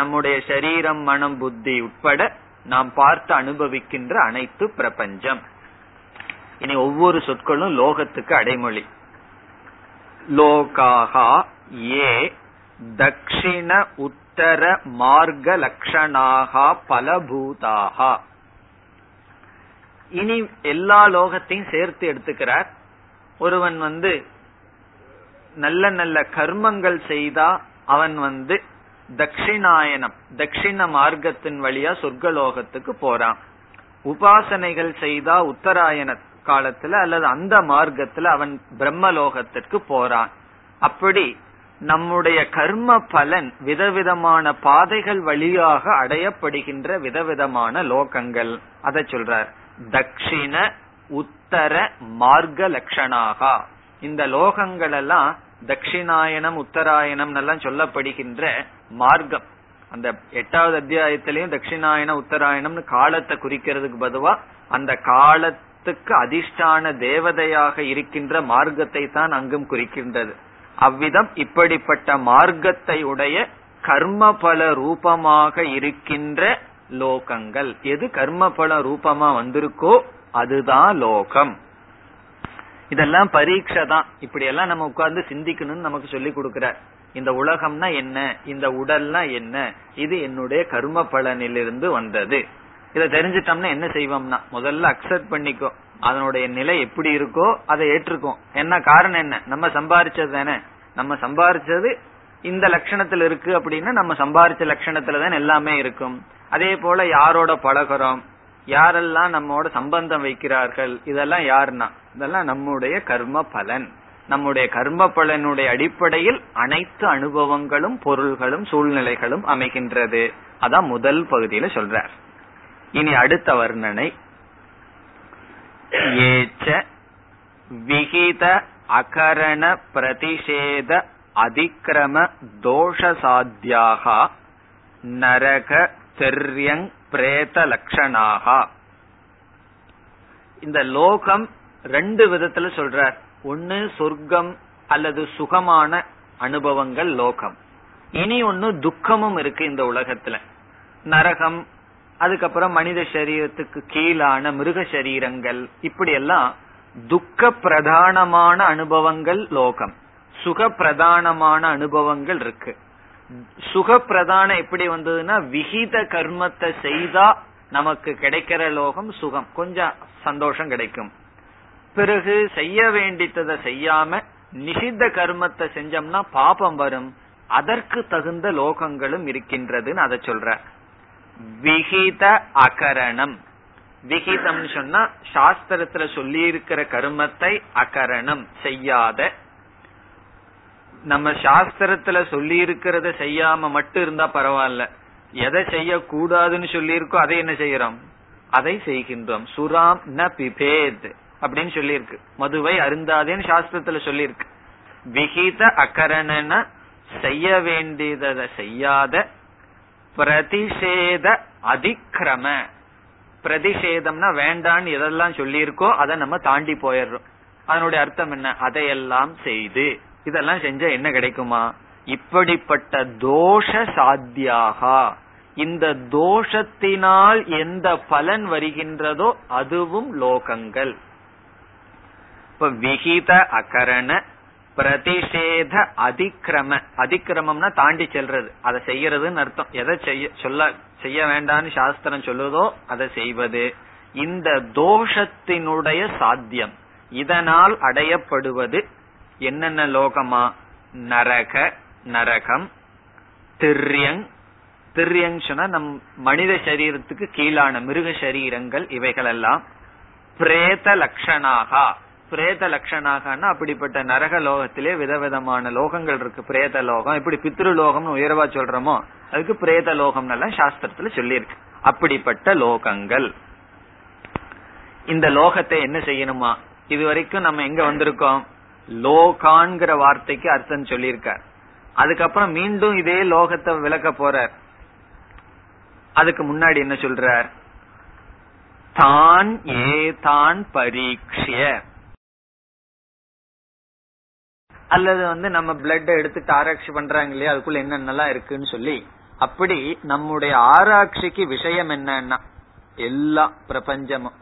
நம்முடைய சரீரம் மனம் புத்தி உட்பட நாம் பார்த்து அனுபவிக்கின்ற அனைத்து பிரபஞ்சம். இனி ஒவ்வொரு சொற்களும் லோகத்துக்கு அடைமொழி. லோகாகா ஏ தக்ஷிண உத்தர மார்க்க லட்சணாக பலபூதாகா. இனி எல்லா லோகத்தையும் சேர்த்து எடுத்துக்கிறார். ஒருவன் வந்து நல்ல நல்ல கர்மங்கள் செய்தா அவன் வந்து தட்சிணாயனம் தட்சிண மார்க்கத்தின் வழியா சொர்க்கலோகத்துக்கு போறான். உபாசனைகள் செய்தா உத்தராயண காலத்துல அல்லது அந்த மார்க்கத்துல அவன் பிரம்மலோகத்திற்கு போறான். அப்படி நம்முடைய கர்ம பலன் விதவிதமான பாதைகள் வழியாக அடையப்படுகின்ற விதவிதமான லோகங்கள். அதை சொல்றார். தக்ஷிண உத்தர மார்க்க லட்சணாகா. இந்த லோகங்கள் எல்லாம் தட்சிணாயனம் உத்தராயணம் எல்லாம் சொல்லப்படுகின்ற மார்க்கம். அந்த எட்டாவது அத்தியாயத்திலையும் தட்சிணாயன உத்தராயணம்னு காலத்தை குறிக்கிறதுக்கு பதுவா அந்த காலத்துக்கு அதிர்ஷ்டான தேவதையாக இருக்கின்ற மார்க்கத்தை தான் அங்கும் குறிக்கின்றது. அவ்விதம் இப்படிப்பட்ட மார்க்கத்தை உடைய கர்மபல ரூபமாக இருக்கின்ற லோகங்கள். எது கர்மபல ரூபமா வந்திருக்கோ அதுதான் லோகம். இதெல்லாம் பரீட்சை தான் இப்படி எல்லாம் நம்ம உட்கார்ந்து சிந்திக்கணும்னு நமக்கு சொல்லி கொடுக்கிறார். இந்த உலகம்னா என்ன? இந்த உடல்னா என்ன? இது என்னுடைய கர்ம பலனிலிருந்து வந்தது. இதை தெரிஞ்சிட்டோம்னா என்ன செய்வோம்னா முதல்ல அக்செப்ட் பண்ணிக்கோ. அதனுடைய நிலை எப்படி இருக்கோ அதை ஏற்றுக்கும் என்ன காரணம் என்ன? நம்ம சம்பாரிச்சது தானே. நம்ம சம்பாரிச்சது இந்த லட்சணத்துல இருக்கு அப்படின்னா நம்ம சம்பாரிச்ச லட்சணத்துல தான் எல்லாமே இருக்கும். அதே போல யாரோட பழகிறோம்? யாரெல்லாம் நம்மோட சம்பந்தம் வைக்கிறார்கள் இதெல்லாம் யாருன்னா? இதெல்லாம் நம்முடைய கர்ம பலன் நம்முடைய கர்ம பலனுடைய அடிப்படையில் அனைத்து அனுபவங்களும் பொருள்களும் சூழ்நிலைகளும் அமைகின்றது. அதான் முதல் பகுதியில சொல்றார். இனி அடுத்த வர்ணனை. ஏச்ச விகித அகரண பிரதிஷேத அதிக்கிரம தோஷ சாத்தியாக நரக தெரியங் பிரேத லட்சணாகா இந்த லோகம் ரெண்டு விதத்துல சொல்றார். ஒன்னு சொர்க்கம் அல்லது சுகமான அனுபவங்கள் லோகம். இனி ஒன்னு துக்கமும் இருக்கு இந்த உலகத்துல. நரகம் அதுக்கப்புறம் மனித சரீரத்துக்கு கீழான மிருக சரீரங்கள் இப்படி எல்லாம் துக்க பிரதானமான அனுபவங்கள் லோகம். சுக பிரதானமான அனுபவங்கள் இருக்கு. சுக பிரதானம் எப்படி வந்ததுன்னா விகித கர்மத்தை செய்தா நமக்கு கிடைக்கிற லோகம் சுகம். கொஞ்சம் சந்தோஷம் கிடைக்கும். பிறகு செய்ய வேண்டித்ததை செய்யாம நிஷித்த கர்மத்தை செஞ்சோம்னா பாபம் வரும். அதற்கு தகுந்த லோகங்களும் இருக்கின்றதுன்னு அதை சொல்ற. விகித அகரணம். விகிதம் சொன்னா சாஸ்திரத்துல சொல்லி இருக்கிற கர்மத்தை அகரணம் செய்யாத நம்ம சாஸ்திரத்துல சொல்லி இருக்கிறத செய்யாம மட்டும் இருந்தா பரவாயில்ல. எதை செய்யக்கூடாதுன்னு சொல்லி இருக்கோ அதை என்ன செய்யறோம்? அதை செய்கின்றோம். சுராம் ந பிபேத் அப்படின்னு சொல்லியிருக்கு. மதுவை அருந்தாதேன்னு சாஸ்திரத்துல சொல்லியிருக்கு. விகித அகரணன செய்ய வேண்டியதை செய்யாத பிரதிஷேத அதிக்கிரம பிரதிஷேதம்னா வேண்டான்னு எதெல்லாம் சொல்லியிருக்கோ அதை நம்ம தாண்டி போயிடுறோம். அதனுடைய அர்த்தம் என்ன? அதையெல்லாம் செய்து. இதெல்லாம் செஞ்சா என்ன கிடைக்குமா? இப்படிப்பட்ட தோஷ சாத்தியாகா. இந்த தோஷத்தினால் எந்த பலன் வருகின்றதோ அதுவும் லோகங்கள். இப்ப விகித அகரண பிரதிஷேத அதிக்கிரம அதிக்கிரமம்னா தாண்டி செல்றது. அதை செய்யறதுன்னு அர்த்தம். எதை செய்ய சொல்ல செய்ய வேண்டாம்னு சாஸ்திரம் சொல்லுதோ அதை செய்வது. இந்த தோஷத்தினுடைய சாத்தியம். இதனால் அடையப்படுவது என்னென்ன லோகமா? நரக நரகம் திரியங். திரியங் சொன்னா நம் மனித சரீரத்துக்கு கீழான மிருக சரீரங்கள் இவைகளெல்லாம். பிரேத லட்சணாகா பிரேத லட்சணாகனா அப்படிப்பட்ட நரக லோகத்திலே விதவிதமான லோகங்கள் இருக்கு. பிரேத லோகம். இப்படி பித்ரு லோகம்னு உயர்வா சொல்றோமோ அதுக்கு பிரேத லோகம் எல்லாம் சாஸ்திரத்துல சொல்லியிருக்கு. அப்படிப்பட்ட லோகங்கள். இந்த லோகத்தை என்ன செய்யணுமா? இது வரைக்கும் நம்ம எங்க வந்திருக்கோம்? லோகான்கிற வார்த்தைக்கு அர்த்தம் சொல்லியிருக்கார். அதுக்கப்புறம் மீண்டும் இதே லோகத்தை விளக்க போறார். அதுக்கு முன்னாடி என்ன சொல்றார்? தான் ஏ தான் பரீட்சிய அல்லது வந்து நம்ம பிளட் எடுத்துட்டு ஆராய்ச்சி பண்றாங்க இல்லையா அதுக்குள்ள என்னென்னலாம் இருக்குன்னு சொல்லி அப்படி நம்முடைய ஆராய்ச்சிக்கு விஷயம் என்னன்னா எல்லா பிரபஞ்சமும்.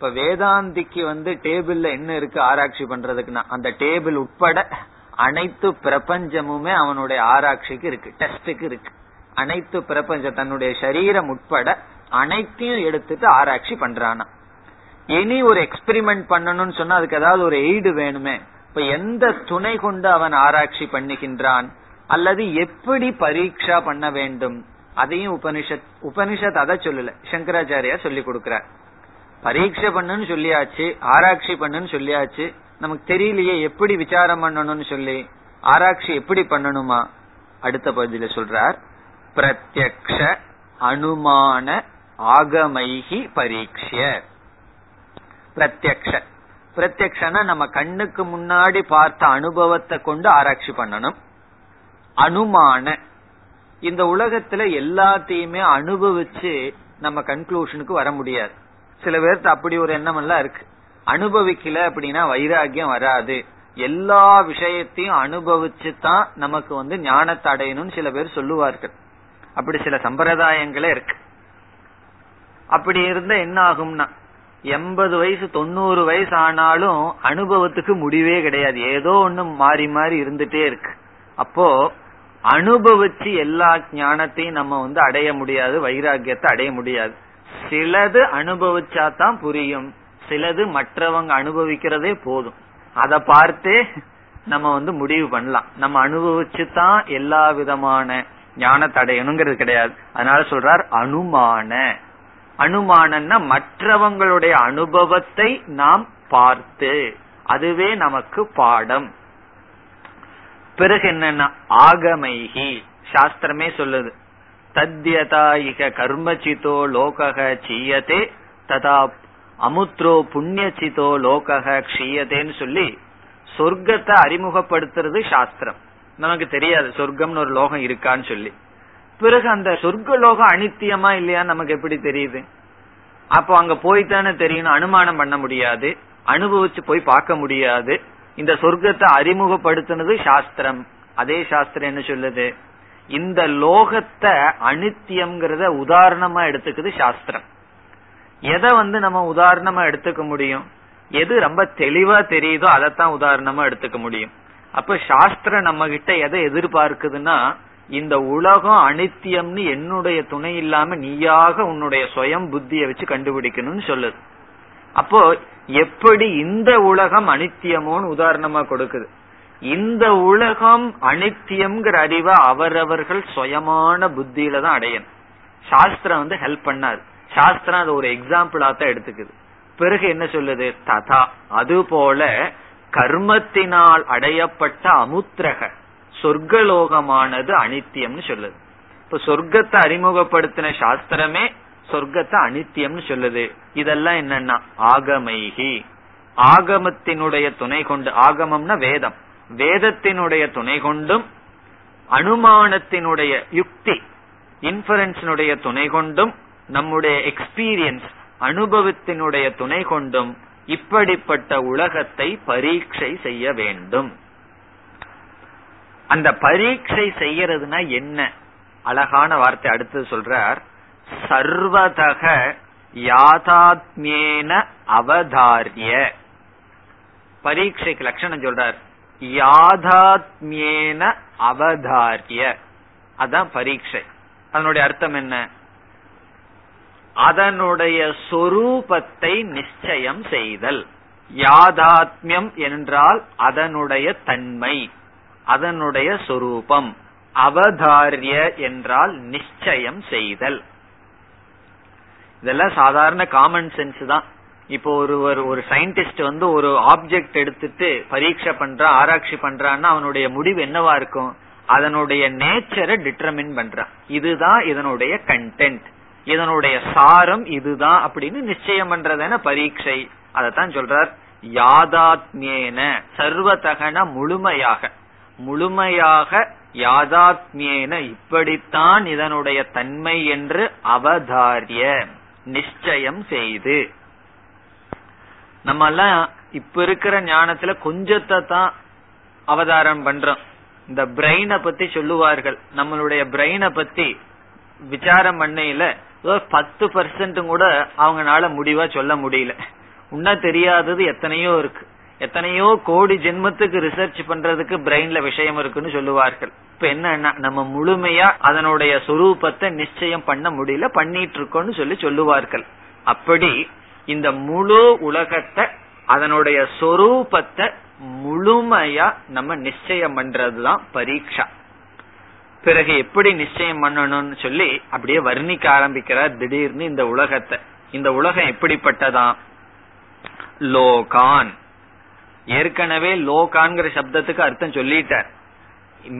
இப்ப வேதாந்திக்கு வந்து டேபிள்ல என்ன இருக்கு ஆராய்ச்சி பண்றதுக்குன்னா அந்த டேபிள் உட்பட அனைத்து பிரபஞ்சமுமே அவனுடைய ஆராய்ச்சிக்கு இருக்கு டெஸ்டுக்கு இருக்கு. அனைத்து பிரபஞ்ச தன்னுடைய சரீரம் உட்பட அனைத்தையும் எடுத்துட்டு ஆராய்ச்சி பண்றானா. இனி ஒரு எக்ஸ்பிரிமெண்ட் பண்ணணும்னு சொன்னா அதுக்கு ஏதாவது ஒரு எய்டு வேணுமே. இப்ப எந்த துணை கொண்டு அவன் ஆராய்ச்சி பண்ணுகின்றான்? அல்லது எப்படி பரீட்சா பண்ண வேண்டும்? அதையும் உபனிஷத் உபனிஷத் அதை சொல்லல. சங்கராச்சாரியா சொல்லி கொடுக்கிறார். பரீட்சை பண்ணுன்னு சொல்லியாச்சு ஆராய்ச்சி பண்ணுன்னு சொல்லியாச்சு. நமக்கு தெரியலையே எப்படி விசாரம் பண்ணணும்னு சொல்லி ஆராய்ச்சி எப்படி பண்ணணுமா? அடுத்த பகுதியில சொல்றார். பிரத்யக்ஷ அனுமான ஆகமைகி பரீட்சிய பிரத்யக்ஷ. பிரத்யக்ஷனா நம்ம கண்ணுக்கு முன்னாடி பார்த்த அனுபவத்தை கொண்டு ஆராய்ச்சி பண்ணணும். அனுமான. இந்த உலகத்துல எல்லாத்தையுமே அனுபவிச்சு நம்ம கன்க்ளூஷனுக்கு வர முடியாது. சில பேர்த்து அப்படி ஒரு எண்ணம் எல்லாம் இருக்கு. அனுபவிக்கல அப்படின்னா வைராகியம் வராது. எல்லா விஷயத்தையும் அனுபவிச்சு தான் நமக்கு வந்து ஞானத்தை அடையணும்னு சில பேர் சொல்லுவார்கள். அப்படி சில சம்பிரதாயங்களே இருக்கு. அப்படி இருந்தா என்ன ஆகும்னா எண்பது வயசு தொண்ணூறு வயசு ஆனாலும் அனுபவத்துக்கு முடிவே கிடையாது. ஏதோ ஒண்ணு மாறி மாறி இருந்துட்டே இருக்கு. அப்போ அனுபவிச்சு எல்லா ஞானத்தையும் நம்ம வந்து அடைய முடியாது வைராகியத்தை அடைய முடியாது. சிலது அனுபவிச்சா தான் புரியும். சிலது மற்றவங்க அனுபவிக்கிறதே போதும். அத பார்த்தே நம்ம வந்து முடிவு பண்ணலாம். நம்ம அனுபவிச்சு தான் எல்லா விதமான ஞானத்தை அடையணுங்கிறது கிடையாது. அதனால சொல்றார் அனுமான. அனுமானம்னா மற்றவங்களுடைய அனுபவத்தை நாம் பார்த்து அதுவே நமக்கு பாடம். பிறகு என்னன்னா ஆகமைகி. சாஸ்திரமே சொல்லுது. தத்யதா இக கர்மச்சிதோ லோகக சீயதே ததா அமுத்ரோ புண்ணியச்சிதோ லோகக க்ஷீயதேன்னு சொல்லி சொர்க்கத்தை அறிமுகப்படுத்துறது சாஸ்திரம். நமக்கு தெரியாது சொர்க்கம்னு ஒரு லோகம் இருக்கான்னு சொல்லி. பிறகு அந்த சொர்க்க லோகம் அனித்தியமா இல்லையா நமக்கு எப்படி தெரியுது? அப்போ அங்க போய்த்தானே தெரியணும் அனுமானம் பண்ண முடியாது அனுபவிச்சு போய் பார்க்க முடியாது. இந்த சொர்க்கத்தை அறிமுகப்படுத்தினது சாஸ்திரம். அதே சாஸ்திரம் என்ன சொல்லுது? இந்த லோகத்தை அனித்தியம்ங்கிறத உதாரணமா எடுத்துக்குது சாஸ்திரம். எதை வந்து நம்ம உதாரணமா எடுத்துக்க முடியும்? எது ரொம்ப தெளிவா தெரியுதோ அதைத்தான் உதாரணமா எடுத்துக்க முடியும். அப்ப சாஸ்திரம் நம்ம கிட்ட எதை எதிர்பார்க்குதுன்னா இந்த உலகம் அனித்தியம்னு என்னுடைய துணை இல்லாம நீயாக உன்னுடைய சுயம் புத்திய வச்சு கண்டுபிடிக்கணும்னு சொல்லுது. அப்போ எப்படி இந்த உலகம் அனித்தியமோன்னு உதாரணமா கொடுக்குது? இந்த உலகம் அனித்தியம்ங்கிற அறிவை அவரவர்கள் சுயமான புத்தியில தான் அடையணும். சாஸ்திரம் வந்து ஹெல்ப் பண்ணாது. சாஸ்திரம் அது ஒரு எக்ஸாம்பிளா தான் எடுத்துக்குது. பிறகு என்ன சொல்லுது? ததா. அது போல கர்மத்தினால் அடையப்பட்ட அமுத்திரக சொர்க்கலோகமானது அனித்தியம்னு சொல்லுது. இப்ப சொர்க்கத்தை அறிமுகப்படுத்தின சாஸ்திரமே சொர்க்கத்தை அனித்தியம்னு சொல்லுது. இதெல்லாம் என்னன்னா ஆகமைகி ஆகமத்தினுடைய துணை கொண்டு ஆகமம்னா வேதம். வேதத்தினுடைய துணை கொண்டும் அனுமானத்தினுடைய யுக்தி இன்ஃபரன்ஸினுடைய துணை கொண்டும் நம்முடைய எக்ஸ்பீரியன்ஸ் அனுபவத்தினுடைய துணை கொண்டும் இப்படிப்பட்ட உலகத்தை பரீட்சை செய்ய வேண்டும். அந்த பரீட்சை செய்யறதுனா என்ன? அழகான வார்த்தை அடுத்து சொல்றார். சர்வதக யாதாத்மியேன அவதாரிய. பரீட்சைக்கு லட்சணம் சொல்றார். யாதாத்மியேன அவதாரிய அதான் பரீட்சை அதனுடைய அர்த்தம் என்ன அதனுடைய சொரூபத்தை நிச்சயம் செய்தல் யாதாத்மியம் என்றால் அதனுடைய தன்மை அதனுடைய சொரூபம் அவதாரிய என்றால் நிச்சயம் செய்தல் இதெல்லாம் சாதாரண காமன் சென்ஸ் தான் இப்போ ஒருவர் ஒரு சயின்டிஸ்ட் வந்து ஒரு ஆப்ஜெக்ட் எடுத்துட்டு பரீட்சை பண்றா ஆராய்ச்சி பண்றான்னா அவனுடைய முடிவு என்னவா இருக்கும்? அதனுடைய நேச்சரை டிட்டர்மின் பண்றான் இதுதான் இதனுடைய கண்டென்ட் இதனுடைய சாரம் இதுதான் அப்படின்னு நிச்சயம் பண்றதான பரீட்சை. அதத்தான் சொல்றார். யாதாத்மியேன சர்வதகன முழுமையாக. முழுமையாக யாதாத்மியேன இப்படித்தான் இதனுடைய தன்மை என்று அவதாரிய நிச்சயம் செய்து. நம்ம எல்லாம் இப்ப இருக்கிற ஞானத்துல கொஞ்சத்தை தான் அவதாரம் பண்றோம். இந்த பிரெயினை பத்தி சொல்லுவார்கள். நம்மளுடைய பிரெயினை பத்தி விசாரம் பண்ணையில பத்து பர்சன்ட் கூட அவங்கனால முடிவா சொல்ல முடியல. உன்ன தெரியாதது எத்தனையோ இருக்கு. எத்தனையோ கோடி ஜென்மத்துக்கு ரிசர்ச் பண்றதுக்கு பிரெயின்ல விஷயம் இருக்குன்னு சொல்லுவார்கள். இப்ப என்ன நம்ம முழுமையா அதனுடைய சொரூபத்தை நிச்சயம் பண்ண முடியல பண்ணிட்டு இருக்கோம்னு சொல்லி சொல்லுவார்கள். அப்படி இந்த முழு உலகத்தை அதனுடைய சொரூபத்தை முழுமையா நம்ம நிச்சயம் பண்றதுதான் பரீட்சா. பிறகு எப்படி நிச்சயம் பண்ணணும்னு சொல்லி அப்படியே வர்ணிக்க ஆரம்பிக்கிறார் திடீர்னு இந்த உலகத்தை. இந்த உலகம் எப்படிப்பட்டதான் லோகான். ஏற்கனவே லோகான்கிற சப்தத்துக்கு அர்த்தம் சொல்லிட்டார்.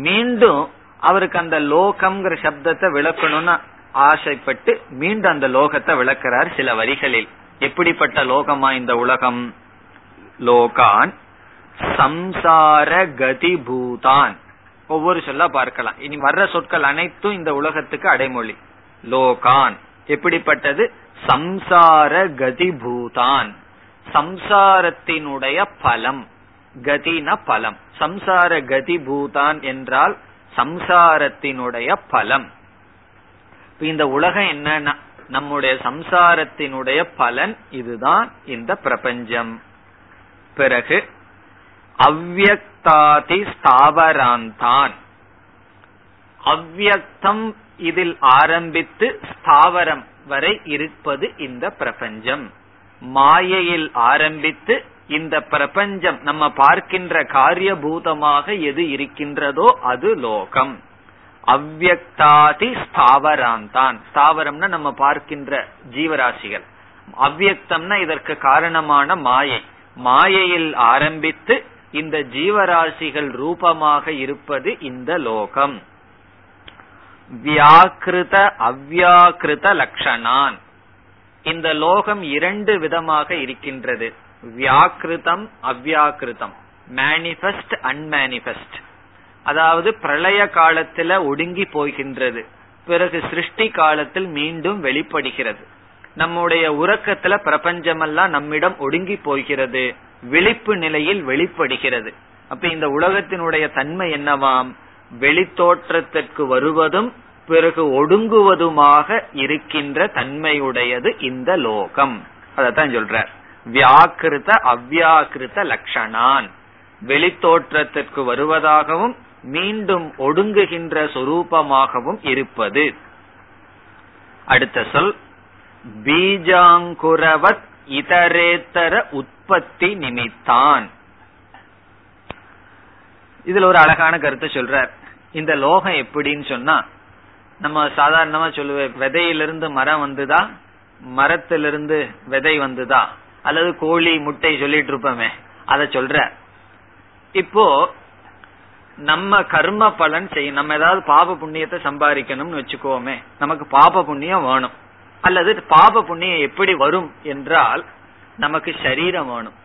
மீண்டும் அவருக்கு அந்த லோகம்ங்கிற சப்தத்தை விளக்கணும்னு ஆசைப்பட்டு மீண்டும் அந்த லோகத்தை விளக்கிறார் சில வரிகளில். எப்படிப்பட்ட லோகமா இந்த உலகம்? லோகான் சம்சார கதி பூதான். ஒவ்வொரு சொல்ல பார்க்கலாம். இனி வர்ற சொற்கள் அனைத்தும் இந்த உலகத்துக்கு அடைமொழி. லோகான். எப்படிப்பட்டது? சம்சார கதி பூதான். சம்சாரத்தினுடைய பலம். கதின பலம். சம்சார கதி பூதான் என்றால் சம்சாரத்தினுடைய பலம். இந்த உலகம் என்னன்னா நம்முடைய சம்சாரத்தினுடைய பலன் இதுதான் இந்த பிரபஞ்சம். பிறகு அவ்வக்தாதி ஸ்தாவராந்தான். அவ்வக்தம் இதில் ஆரம்பித்து ஸ்தாவரம் வரை இருப்பது இந்த பிரபஞ்சம். மாயையில் ஆரம்பித்து இந்த பிரபஞ்சம் நம்ம பார்க்கின்ற காரியபூதமாக எது இருக்கின்றதோ அது லோகம். அவ்வக்தாதி ஸ்தாவராந்தான். ஸ்தாவரம்னா நம்ம பார்க்கின்ற ஜீவராசிகள். அவ்வக்தம்னா இதற்கு காரணமான மாயை. மாயையில் ஆரம்பித்து இந்த ஜீவராசிகள் ரூபமாக இருப்பது இந்த லோகம். வியாக்கிருத அவ்யாக்கிருத லட்சணான் இந்த லோகம் இரண்டு விதமாக இருக்கின்றது. வியாக்கிருதம் அவ்யாக்கிருதம் மேனிபெஸ்ட் அன்மேனிபெஸ்ட் அதாவது பிரளய காலத்துல ஒடுங்கி போகின்றது பிறகு சிருஷ்டி காலத்தில் மீண்டும் வெளிப்படுகிறது. நம்முடைய உறக்கத்துல பிரபஞ்சமெல்லாம் நம்மிடம் ஒடுங்கி போகிறது விழிப்பு நிலையில் வெளிப்படுகிறது. அப்ப இந்த உலகத்தினுடைய தன்மை என்னவாம்? வெளித்தோற்றத்திற்கு வருவதும் பிறகு ஒடுங்குவதுமாக இருக்கின்ற தன்மையுடையது இந்த லோகம். அதத்தான் சொல்ற வியாக்கிருத அவ்யாக்கிருத லட்சணான் வெளித்தோற்றத்திற்கு வருவதாகவும் மீண்டும் ஒடுங்குகின்ற சொரூபமாகவும் இருப்பது. அடுத்த சொல் பீஜாங்குரவத் இதரேத்தர உற்பத்தி நிமித்தான். இதுல ஒரு அழகான கருத்தை சொல்றார். இந்த லோகம் எப்படின்னு சொன்னா நம்ம சாதாரணமா சொல்லுவேன் விதையிலிருந்து மரம் வந்துதா? மரத்திலிருந்து விதை வந்துதா? அல்லது கோழி முட்டை சொல்லிட்டு இருப்போமே அத சொல்ற இப்போ நம்ம கர்ம பலன் செய்யும் நம்ம ஏதாவது பாப புண்ணியத்தை சம்பாதிக்கணும்னு வச்சுக்கோமே நமக்கு பாப புண்ணியம் வேணும். அல்லது பாப புண்ணியம் எப்படி வரும் என்றால் நமக்கு சரீரம் வேணும்.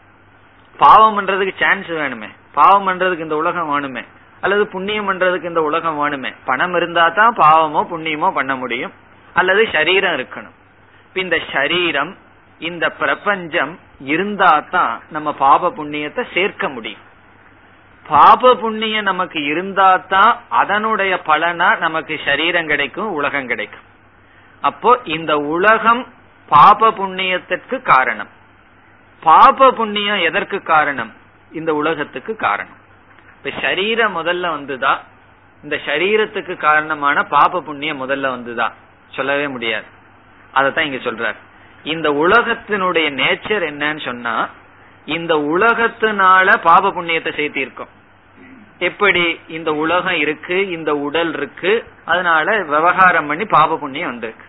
பாவம் பண்றதுக்கு சான்ஸ் வேணுமே. பாவம் பண்றதுக்கு இந்த உலகம் வேணுமே. அல்லது புண்ணியம் பண்றதுக்கு இந்த உலகம் வேணுமே. பணம் இருந்தா தான் பாவமோ புண்ணியமோ பண்ண முடியும். அல்லது சரீரம் இருக்கணும். இந்த சரீரம் இந்த பிரபஞ்சம் இருந்தா தான் நம்ம பாப புண்ணியத்தை சேர்க்க முடியும். பாப புண்ணியம் நமக்கு இருந்தா தான் அதனுடைய பலனா நமக்கு சரீரம் கிடைக்கும் உலகம் கிடைக்கும். அப்போ இந்த உலகம் பாப புண்ணியத்திற்கு காரணம். பாப புண்ணியம் எதற்கு காரணம்? இந்த உலகத்துக்கு காரணம். இப்ப சரீரம் முதல்ல வந்துதா? இந்த சரீரத்துக்கு காரணமான பாப புண்ணியம் முதல்ல வந்துதா? சொல்லவே முடியாது. அதத்தான் இங்க சொல்றார். இந்த உலகத்தினுடைய நேச்சர் என்னன்னு சொன்னா இந்த உலகத்தினால பாப புண்ணியத்தை சேர்த்திருக்கோம் எப்படி? இந்த உலகம் இருக்கு இந்த உடல் இருக்கு அதனால விவகாரம் பண்ணி பாப புண்ணியம் வந்திருக்கு.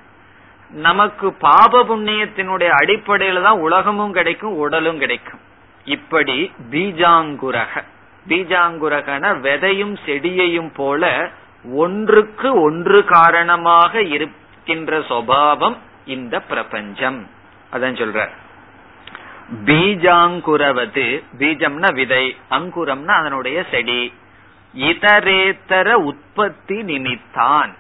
நமக்கு பாப புண்ணியத்தினுடைய அடிப்படையில தான் உலகமும் கிடைக்கும் உடலும் கிடைக்கும். இப்படி பீஜாங்குரக. பீஜாங்குரகன விதையும் செடியையும் போல ஒன்றுக்கு ஒன்று காரணமாக இருக்கின்ற சுவாவம் இந்த பிரபஞ்சம். அதான் சொல்ற பீஜாங்குரவது பீஜம்னா விதை அங்குரம்னா அதனுடைய செடி. இதரேத்தர உற்பத்தி நிமித்தான்.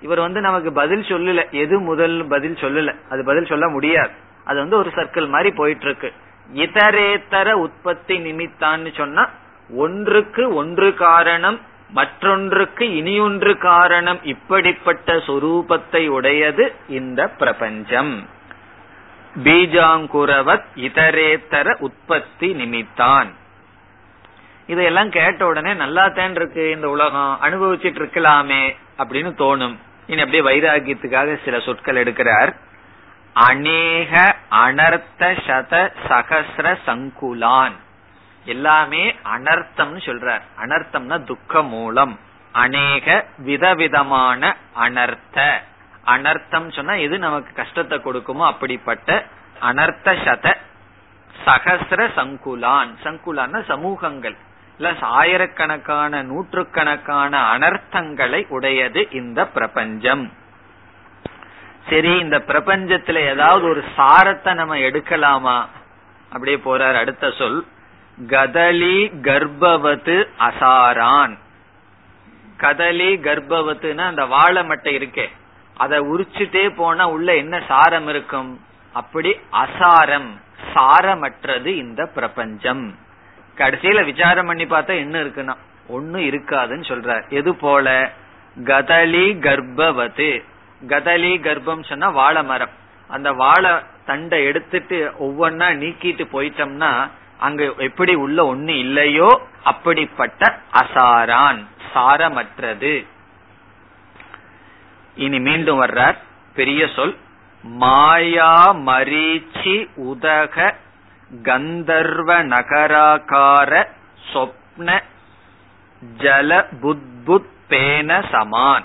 இவர் வந்து நமக்கு பதில் சொல்லல. எது முதல் பதில் சொல்லல? அது பதில் சொல்ல முடியாது. அது வந்து ஒரு சர்க்கிள் மாதிரி போயிட்டு இருக்கு இதரேத்தர உற்பத்தி நிமித்தான்னு சொன்னா ஒன்றுக்கு ஒன்று காரணம் மற்றொன்றுக்கு இனியொன்று காரணம் இப்படிப்பட்ட சொரூபத்தை உடையது இந்த பிரபஞ்சம். பீஜாங்குரவத் இதரேத்தர உற்பத்தி நிமித்தான். இதையெல்லாம் கேட்ட உடனே நல்லா தான் இருக்கு இந்த உலகம் அனுபவிச்சுட்டு இருக்கலாமே அப்படின்னு தோணும். இனி அப்படியே வைராகியத்துக்காக சில சொற்கள் எடுக்கிறார். அநேக அனர்த்த சத சகசிர சங்குலான். எல்லாமே அனர்த்தம்னு சொல்றார். அனர்த்தம்னா துக்க மூலம் அநேக விதவிதமான அனர்த்த. அனர்த்தம் சொன்னா எது நமக்கு கஷ்டத்தை கொடுக்குமோ அப்படிப்பட்ட அனர்த்த சத சகசிர சங்குலான். சங்குலான சமூகங்கள். இல்ல ஆயிரக்கணக்கான நூற்றுக்கணக்கான அனர்த்தங்களை உடையது இந்த பிரபஞ்சம். சரி இந்த பிரபஞ்சத்துல ஏதாவது ஒரு சாரத்தை நம்ம எடுக்கலாமா? அப்படியே போறார் அடுத்த சொல். கதலி கர்ப்பவத்து அசாரான். கதலி கர்ப்பவத்துனா அந்த வாழை மட்டை இருக்கே. அதை உரிச்சுட்டே போனா உள்ள என்ன சாரம் இருக்கும்? அப்படி அசாரம். சாரமற்றது இந்த பிரபஞ்சம். கடைசியில விசாரம் பண்ணி பார்த்தா என்ன இருக்குன்னா ஒண்ணு இருக்காதுன்னு சொல்ற எது போல? கதலி கர்ப்பவது. கதலி கர்ப்பம் சொன்னா வாழை மரம். அந்த வாழை தண்டை எடுத்துட்டு ஒவ்வொன்னா நீக்கிட்டு போயிட்டோம்னா அங்க எப்படி உள்ள ஒண்ணு இல்லையோ அப்படிப்பட்ட அசாரான். சாரமற்றது. இனி மீண்டும் வர்றார். பெரிய சொல் மாயா மரீச்சி உதக கந்தர்வ நகராகார சொப்ன ஜல புத்புத் பேன சமான்.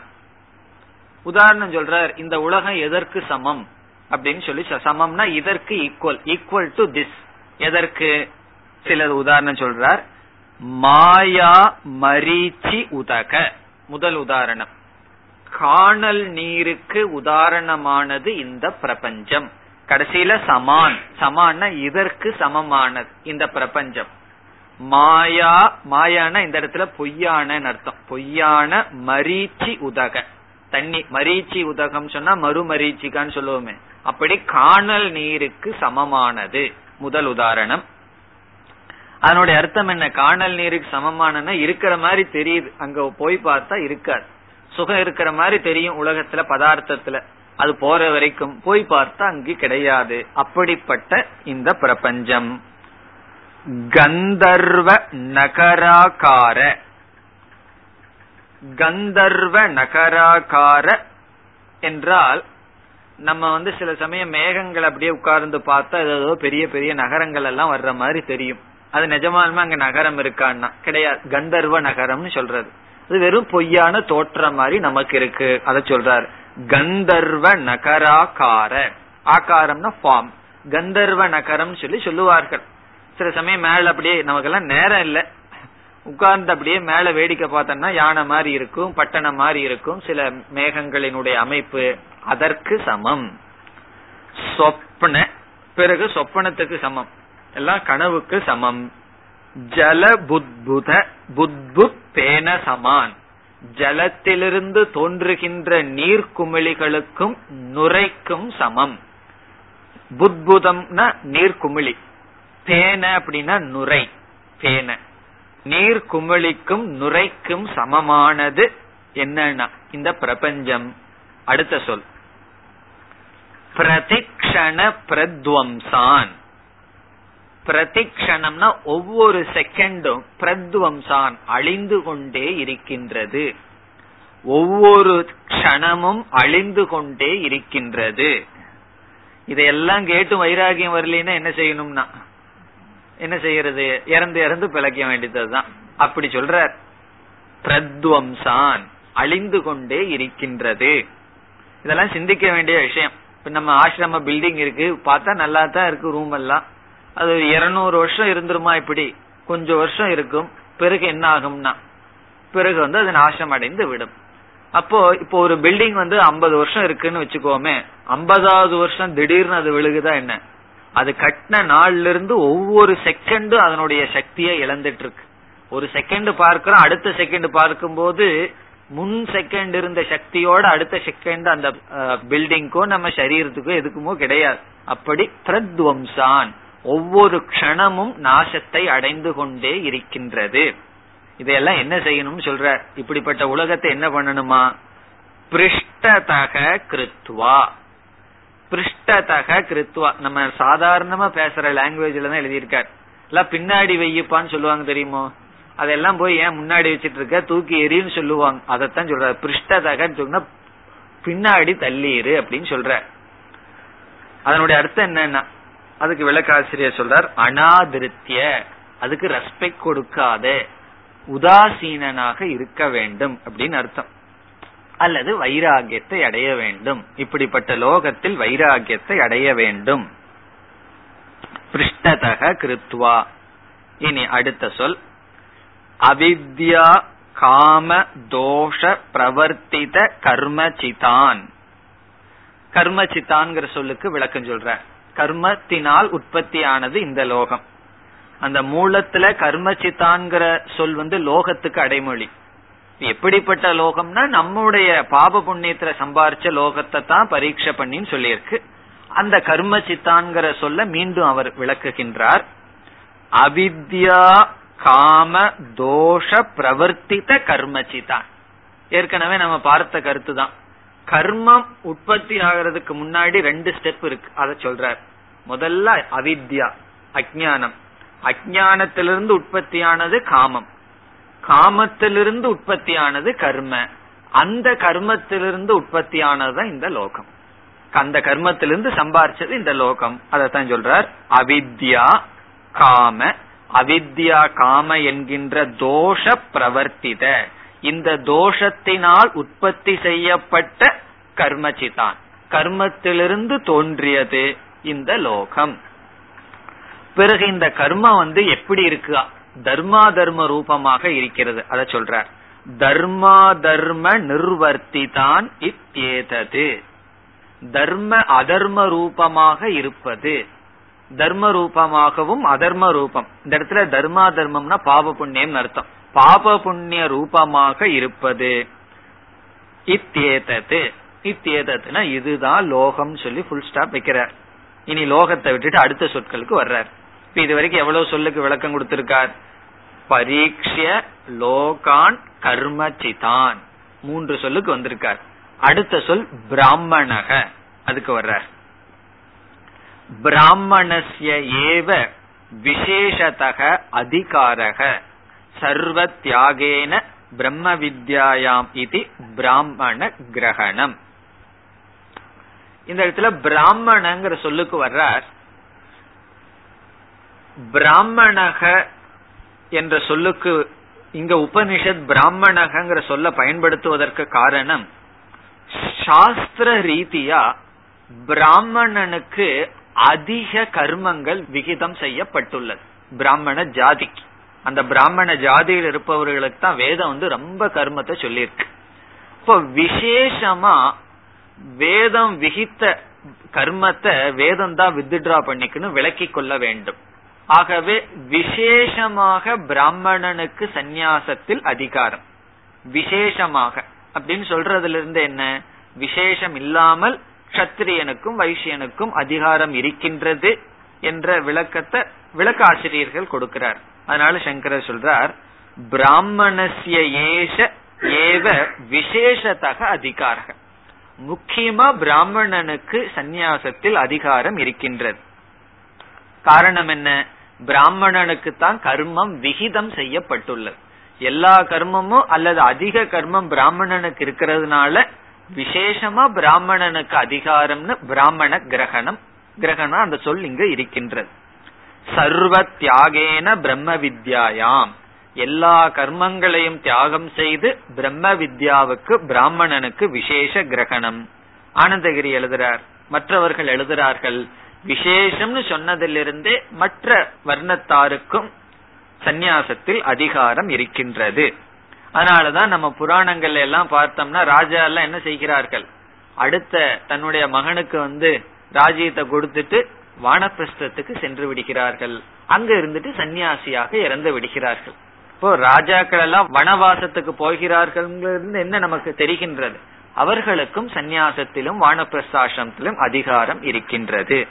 உதாரணம் சொல்றார் இந்த உலகம் எதற்கு சமம்? அப்படின்னு சொல்லி சமம்னா இதற்கு ஈக்குவல் ஈக்குவல் டு திஸ் எதற்கு? சில உதாரணம் சொல்றார் மாயா மரீச்சி உதக. முதல் உதாரணம். காணல் நீருக்கு உதாரணமானது இந்த பிரபஞ்சம். கடைசியில சமான். சமான்னா இதற்கு சமமானது இந்த பிரபஞ்சம். மாயா மாயான இந்த இடத்துல பொய்யான அர்த்தம். பொய்யான மரீச்சி உதக. தண்ணி மரீச்சி உதகம் சொன்னா மறுமரீச்சிக்கான்னு சொல்லுவோமே. அப்படி காணல் நீருக்கு சமமானது. முதல் உதாரணம். அதனுடைய அர்த்தம் என்ன? காணல் நீருக்கு சமமான இருக்கிற மாதிரி தெரியுது. அங்க போய் பார்த்தா இருக்காது. சுகம் இருக்கிற மாதிரி தெரியும் உலகத்துல பதார்த்தத்துல. அது போற வரைக்கும் போய் பார்த்தா அங்கு கிடையாது. அப்படிப்பட்ட இந்த பிரபஞ்சம். கந்தர்வ நகராக்கார கந்தர்வ நகராகார என்றால் நம்ம வந்து சில சமயம் மேகங்கள் அப்படியே உட்கார்ந்து பார்த்தா ஏதோ பெரிய பெரிய நகரங்கள் எல்லாம் வர்ற மாதிரி தெரியும். அது நிஜமாலுமே அங்க நகரம் இருக்கான்னா. கிடையாது. கந்தர்வ நகரம்னு சொல்றது. அது வெறும் பொய்யான தோற்றம் மாதிரி நமக்கு இருக்கு. அதை சொல்றாரு. கந்தர்வ நகராக்கார. ஆகாரம்னா ஃபார்ம் கந்தர்வ நகரம் சொல்லி சொல்லுவார்கள். சில சமயம் மேல அப்படியே நமக்கெல்லாம் நேரம் இல்லை. உட்கார்ந்து அப்படியே மேல வேடிக்கை பார்த்தோம்னா யானை மாதிரி இருக்கும் பட்டணம் மாதிரி இருக்கும். சில மேகங்களினுடைய அமைப்பு அதற்கு சமம். சொப்ன. பிறகு சொப்பனத்துக்கு சமம். எல்லாம் கனவுக்கு சமம். ஜல புத்புத புத்புத் பேன சமான். ஜலத்திலிருந்து தோன்றுகின்ற நீர்க்குமிழிகளுக்கும் நுரைக்கும் சமம். புத்புதம்னா நீர்க்குமிழி. பேன அப்படின்னா நுரை பேன நீர் குமிழிக்கும் நுரைக்கும் சமமானது என்னன்னா இந்த பிரபஞ்சம். அடுத்த சொல். பிரதிக்ஷண பிரத்வம்சான். பிரதிக்ஷணம்னா ஒவ்வொரு செகண்டும் பிரத்வம்சான் அழிந்து கொண்டே இருக்கின்றது. ஒவ்வொரு க்ஷணமும் அழிந்து கொண்டே இருக்கின்றது. இதையெல்லாம் கேட்டு வைராகியம் வரலன்னா என்ன செய்யணும்னா? என்ன செய்யறது? இறந்து இறந்து பிழைக்க வேண்டியதுதான். அப்படி சொல்ற பிரத்வம்சான் அழிந்து கொண்டே இருக்கின்றது. இதெல்லாம் சிந்திக்க வேண்டிய விஷயம். இப்ப நம்ம ஆசிரம பில்டிங் இருக்கு. பார்த்தா நல்லா தான் இருக்கு ரூம் எல்லாம். அது இருநூறு வருஷம் இருந்துருமா இப்படி? கொஞ்சம் வருஷம் இருக்கும். பிறகு என்ன ஆகும்னா? பிறகு வந்து அது நாசம் அடைந்து விடும். அப்போ இப்போ ஒரு பில்டிங் வந்து ஐம்பது வருஷம் இருக்குன்னு வச்சுக்கோமே ஐம்பதாவது வருஷம் திடீர்னு அது விழுகுதா என்ன? அது கட்டின நாள்ல இருந்து ஒவ்வொரு செகண்டும் அதனுடைய சக்தியை இழந்துட்டு இருக்கு ஒரு செகண்ட் பார்க்கிறோம் அடுத்த செகண்ட் பார்க்கும்போது முன் செகண்ட் இருந்த சக்தியோட அடுத்த செகண்ட் அந்த பில்டிங்கோ நம்ம சரீரத்துக்கோ எதுக்குமோ கிடையாது. அப்படி பிரத்வம்சான் ஒவ்வொரு க்ஷணமும் நாசத்தை அடைந்து கொண்டே இருக்கின்றது. இதையெல்லாம் என்ன செய்யணும்னு சொல்ற? இப்படிப்பட்ட உலகத்தை என்ன பண்ணணுமா? பிருஷ்டதக கிருத்வா. பிருஷ்டதக கிருத்வா. நம்ம சாதாரணமா பேசுற லாங்குவேஜ்ல தான் எழுதியிருக்கார். எல்லாம் பின்னாடி வையப்பான்னு சொல்லுவாங்க தெரியுமோ? அதெல்லாம் போய் ஏன் முன்னாடி வச்சிட்டு இருக்க தூக்கி எரின்னு சொல்லுவாங்க. அதைத்தான் சொல்ற பிருஷ்டதகன்னு சொன்னா பின்னாடி தள்ளீரு அப்படின்னு சொல்ற அதனுடைய அர்த்தம் என்னன்னா அதுக்கு விளக்காசிரியர் சொல்றார் அனாதிருத்திய அதுக்கு ரெஸ்பெக்ட் கொடுக்காத உதாசீனனாக இருக்க வேண்டும் அப்படின்னு அர்த்தம். அல்லது வைராகியத்தை அடைய வேண்டும் இப்படிப்பட்ட லோகத்தில் வைராகியத்தை அடைய வேண்டும். பிருஷ்டதக கிருத்வா. இனி அடுத்த சொல். அவித்யா காம தோஷ பிரவர்த்தித கர்மசிதான் கர்மச்சித்தான்கிற சொல்லுக்கு விளக்கம் சொல்ற கர்மத்தினால் உற்பத்தியானது இந்த லோகம். அந்த மூலத்துல கர்மச்சித்தான்கிற சொல் வந்து லோகத்துக்கு அடைமொழி. எப்படிப்பட்ட லோகம்னா நம்முடைய பாப புண்ணியத்துல சம்பாரிச்ச லோகத்தை தான் பரீட்சை பண்ணின்னு சொல்லியிருக்கு. அந்த கர்ம சித்தான்கிற சொல்ல மீண்டும் அவர் விளக்குகின்றார். அவித்யா காம தோஷ பிரவர்த்தித்த கர்மச்சிதான் ஏற்கனவே நம்ம பார்த்த கருத்து தான் கர்மம் உற்பத்தி ஆகிறதுக்கு முன்னாடி ரெண்டு ஸ்டெப் இருக்கு. அத சொல்றார். முதல்ல அவித்யா அஜானம் அஜானத்திலிருந்து உற்பத்தியானது காமம். காமத்திலிருந்து உற்பத்தியானது கர்ம. அந்த கர்மத்திலிருந்து உற்பத்தியானதுதான் இந்த லோகம். அந்த கர்மத்திலிருந்து சம்பாரிச்சது இந்த லோகம். அதைத்தான் சொல்றார். அவித்யா காம. அவித்யா காம என்கின்ற தோஷ பிரவர்த்தித. இந்த தோஷத்தினால் உற்பத்தி செய்யப்பட்ட கர்மச்சிதான். கர்மத்திலிருந்து தோன்றியது. இந்த லோகம். பிறகு இந்த கர்மம் வந்து எப்படி இருக்கு? தர்மா தர்ம ரூபமாக இருக்கிறது. அத சொல்றார். தர்மா தர்ம நிர்வர்த்திதான் இத்தேதது தர்ம அதர்ம ரூபமாக இருப்பது. தர்ம ரூபமாகவும் அதர்ம ரூபம். இந்த இடத்துல தர்மா தர்மம்னா பாப புண்ணியம் அர்த்தம். பாப புண்ணிய ரூபமாக இருப்பது. இத்தேதது இத்தேதத்துனா இதுதான் லோகம் சொல்லி ஃபுல் ஸ்டாப் வைக்கிறார். இனி லோகத்தை விட்டுட்டு அடுத்த சொற்களுக்கு வர்றார். இப்ப இது வரைக்கும் எவ்வளவு சொல்லுக்கு விளக்கம் கொடுத்திருக்கார்? பரீட்சிய லோகான் கர்மச்சிதான். மூன்று சொல்லுக்கு வந்திருக்கார். அடுத்த சொல் பிராமணக. அதுக்கு வர்றார். பிராமணஸ்ய ஏவ விசேஷதக அதிகாரக. சர்வ தியாகேன பிரம்ம வித்யாயாம் இது பிராமண கிரகணம். இந்த இடத்துல பிராமணங்கிற சொல்லுக்கு வர்றார். பிராமணக என்ற சொல்லுக்கு இங்க உபனிஷத் பிராமணகங்கிற சொல்ல பயன்படுத்துவதற்கு காரணம் சாஸ்திர ரீதியா பிராமணனுக்கு அதிக கர்மங்கள் விகிதம் செய்யப்பட்டுள்ளது. பிராமண ஜாதிக்கு. அந்த பிராமண ஜாதியில் இருப்பவர்களுக்கு தான் வேதம் வந்து ரொம்ப கர்மத்தை சொல்லியிருக்கு. இப்போ விசேஷமா வேதம் விகித்த கர்மத்தை வேதம் தான் வித்ட்ரா பண்ணிக்கணும் விளக்கி கொள்ள வேண்டும். ஆகவே விசேஷமாக பிராமணனுக்கு சந்நியாசத்தில் அதிகாரம். விசேஷமாக. அப்படின்னு சொல்றதுல இருந்து என்ன? விசேஷம் இல்லாமல் கத்திரியனுக்கும் வைசியனுக்கும் அதிகாரம் இருக்கின்றது என்ற விளக்கத்தை விளக்க ஆசிரியர்கள் கொடுக்கிறார். அதனால சங்கரர் சொல்றார் பிராமணசிய ஏஷ ஏவ விசேஷத்தக அதிகாரம் முக்கியமா பிராமணனுக்கு சந்நியாசத்தில் அதிகாரம் இருக்கின்றது. காரணம் என்ன? பிராமணனுக்கு தான் கர்மம் விகிதம் செய்யப்பட்டுள்ளது. எல்லா கர்மமும் அல்லது அதிக கர்மம் பிராமணனுக்கு இருக்கிறதுனால விசேஷமா பிராமணனுக்கு அதிகாரம்னு பிராமண கிரகணம் கிரகணம் அந்த சொல் இங்கு இருக்கின்றது. சர்வ தியாகேன பிரம்ம வித்யாயாம். எல்லா கர்மங்களையும் தியாகம் செய்து பிரம்ம வித்யாவுக்கு பிராமணனுக்கு விசேஷ கிரகணம். ஆனந்தகிரி எழுதுறார் மற்றவர்கள் எழுதுறார்கள் விசேஷம்னு சொன்னதிலிருந்தே மற்ற வர்ணத்தாருக்கும் சந்நியாசத்தில் அதிகாரம் இருக்கின்றது. அதனாலதான் நம்ம புராணங்கள் எல்லாம் பார்த்தோம்னா ராஜா எல்லாம் என்ன செய்கிறார்கள்? அடுத்த தன்னுடைய மகனுக்கு வந்து ராஜ்யத்தை கொடுத்துட்டு வானப்பிரஸ்தத்துக்கு சென்று விடுகிறார்கள். அங்க இருந்துட்டு சன்னியாசியாக இறந்து விடுகிறார்கள். இப்போ ராஜாக்கள் எல்லாம் வனவாசத்துக்கு போகிறார்கள் என்ன நமக்கு தெரிகின்றது? அவர்களுக்கும் சந்நியாசத்திலும் வானப்பிரசாசனத்திலும் அதிகாரம் இருக்கின்றது.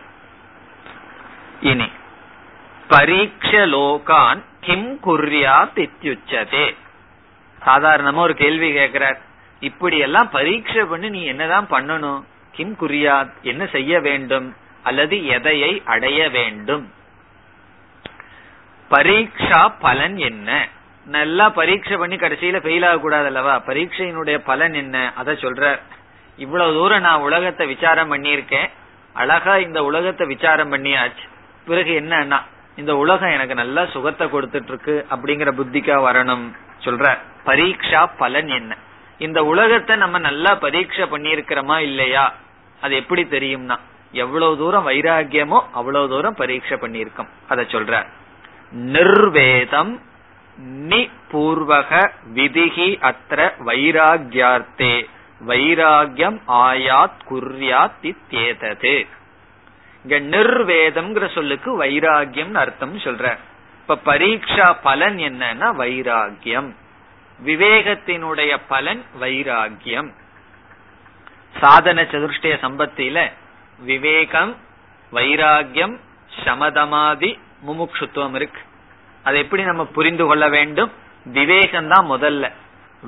இனி பரீட்ச லோகான் கிம் குர்யா தித்யுச்சதே சாதாரணமா ஒரு கேள்வி கேட்கிறார். இப்படி எல்லாம் பரீட்சை பண்ணி நீ என்னதான் பண்ணணும்? கிம் குறியா என்ன செய்ய வேண்டும்? அல்லது எதையை அடைய வேண்டும்? பரீட்சா பலன் என்ன? நல்லா பரீட்சை பண்ணி கடைசியில ஃபெயில் ஆக கூடாது அல்லவா பரீட்சையினுடைய பலன் என்ன? அத சொல்ற. இவ்வளவு தூரம் நான் உலகத்தை விசாரம் பண்ணியிருக்கேன். அழகா இந்த உலகத்தை விசாரம் பண்ணியாச்சு. பிறகு என்னன்னா இந்த உலகம் எனக்கு நல்லா சுகத்தை கொடுத்துட்டு இருக்கு அப்படிங்கிற புத்திக்கா வரணும் சொல்ற. பரீட்சா பலன் என்ன? இந்த உலகத்தை நம்ம நல்லா பரீட்சை பண்ணியிருக்கிறோமா இல்லையா? அது எப்படி தெரியும்னா எவ்வளவு தூரம் வைராகியமோ அவ்வளவு தூரம் பரீட்சை பண்ணியிருக்கோம். அத சொல்ற. நிர்வேதம் நி பூர்வக விதிகி அத்த வைராகியார்த்தே. வைராகியம் ஆயாத் குர்யாத் இத்தியேதது. இங்க நிர்வேதம்ங்கிற சொல்லுக்கு வைராகியம் அர்த்தம் சொல்ற. இப்ப பரீட்சா பலன் என்னன்னா வைராகியம். விவேகத்தினுடைய பலன் வைராகியம். சாதன சதுஷ்டய சம்பத்தியில விவேகம் வைராகியம் சமதமாதி முமுட்சுத்துவம் இருக்கு. அதை எப்படி நம்ம புரிந்து கொள்ள வேண்டும். விவேகம் தான் முதல்ல.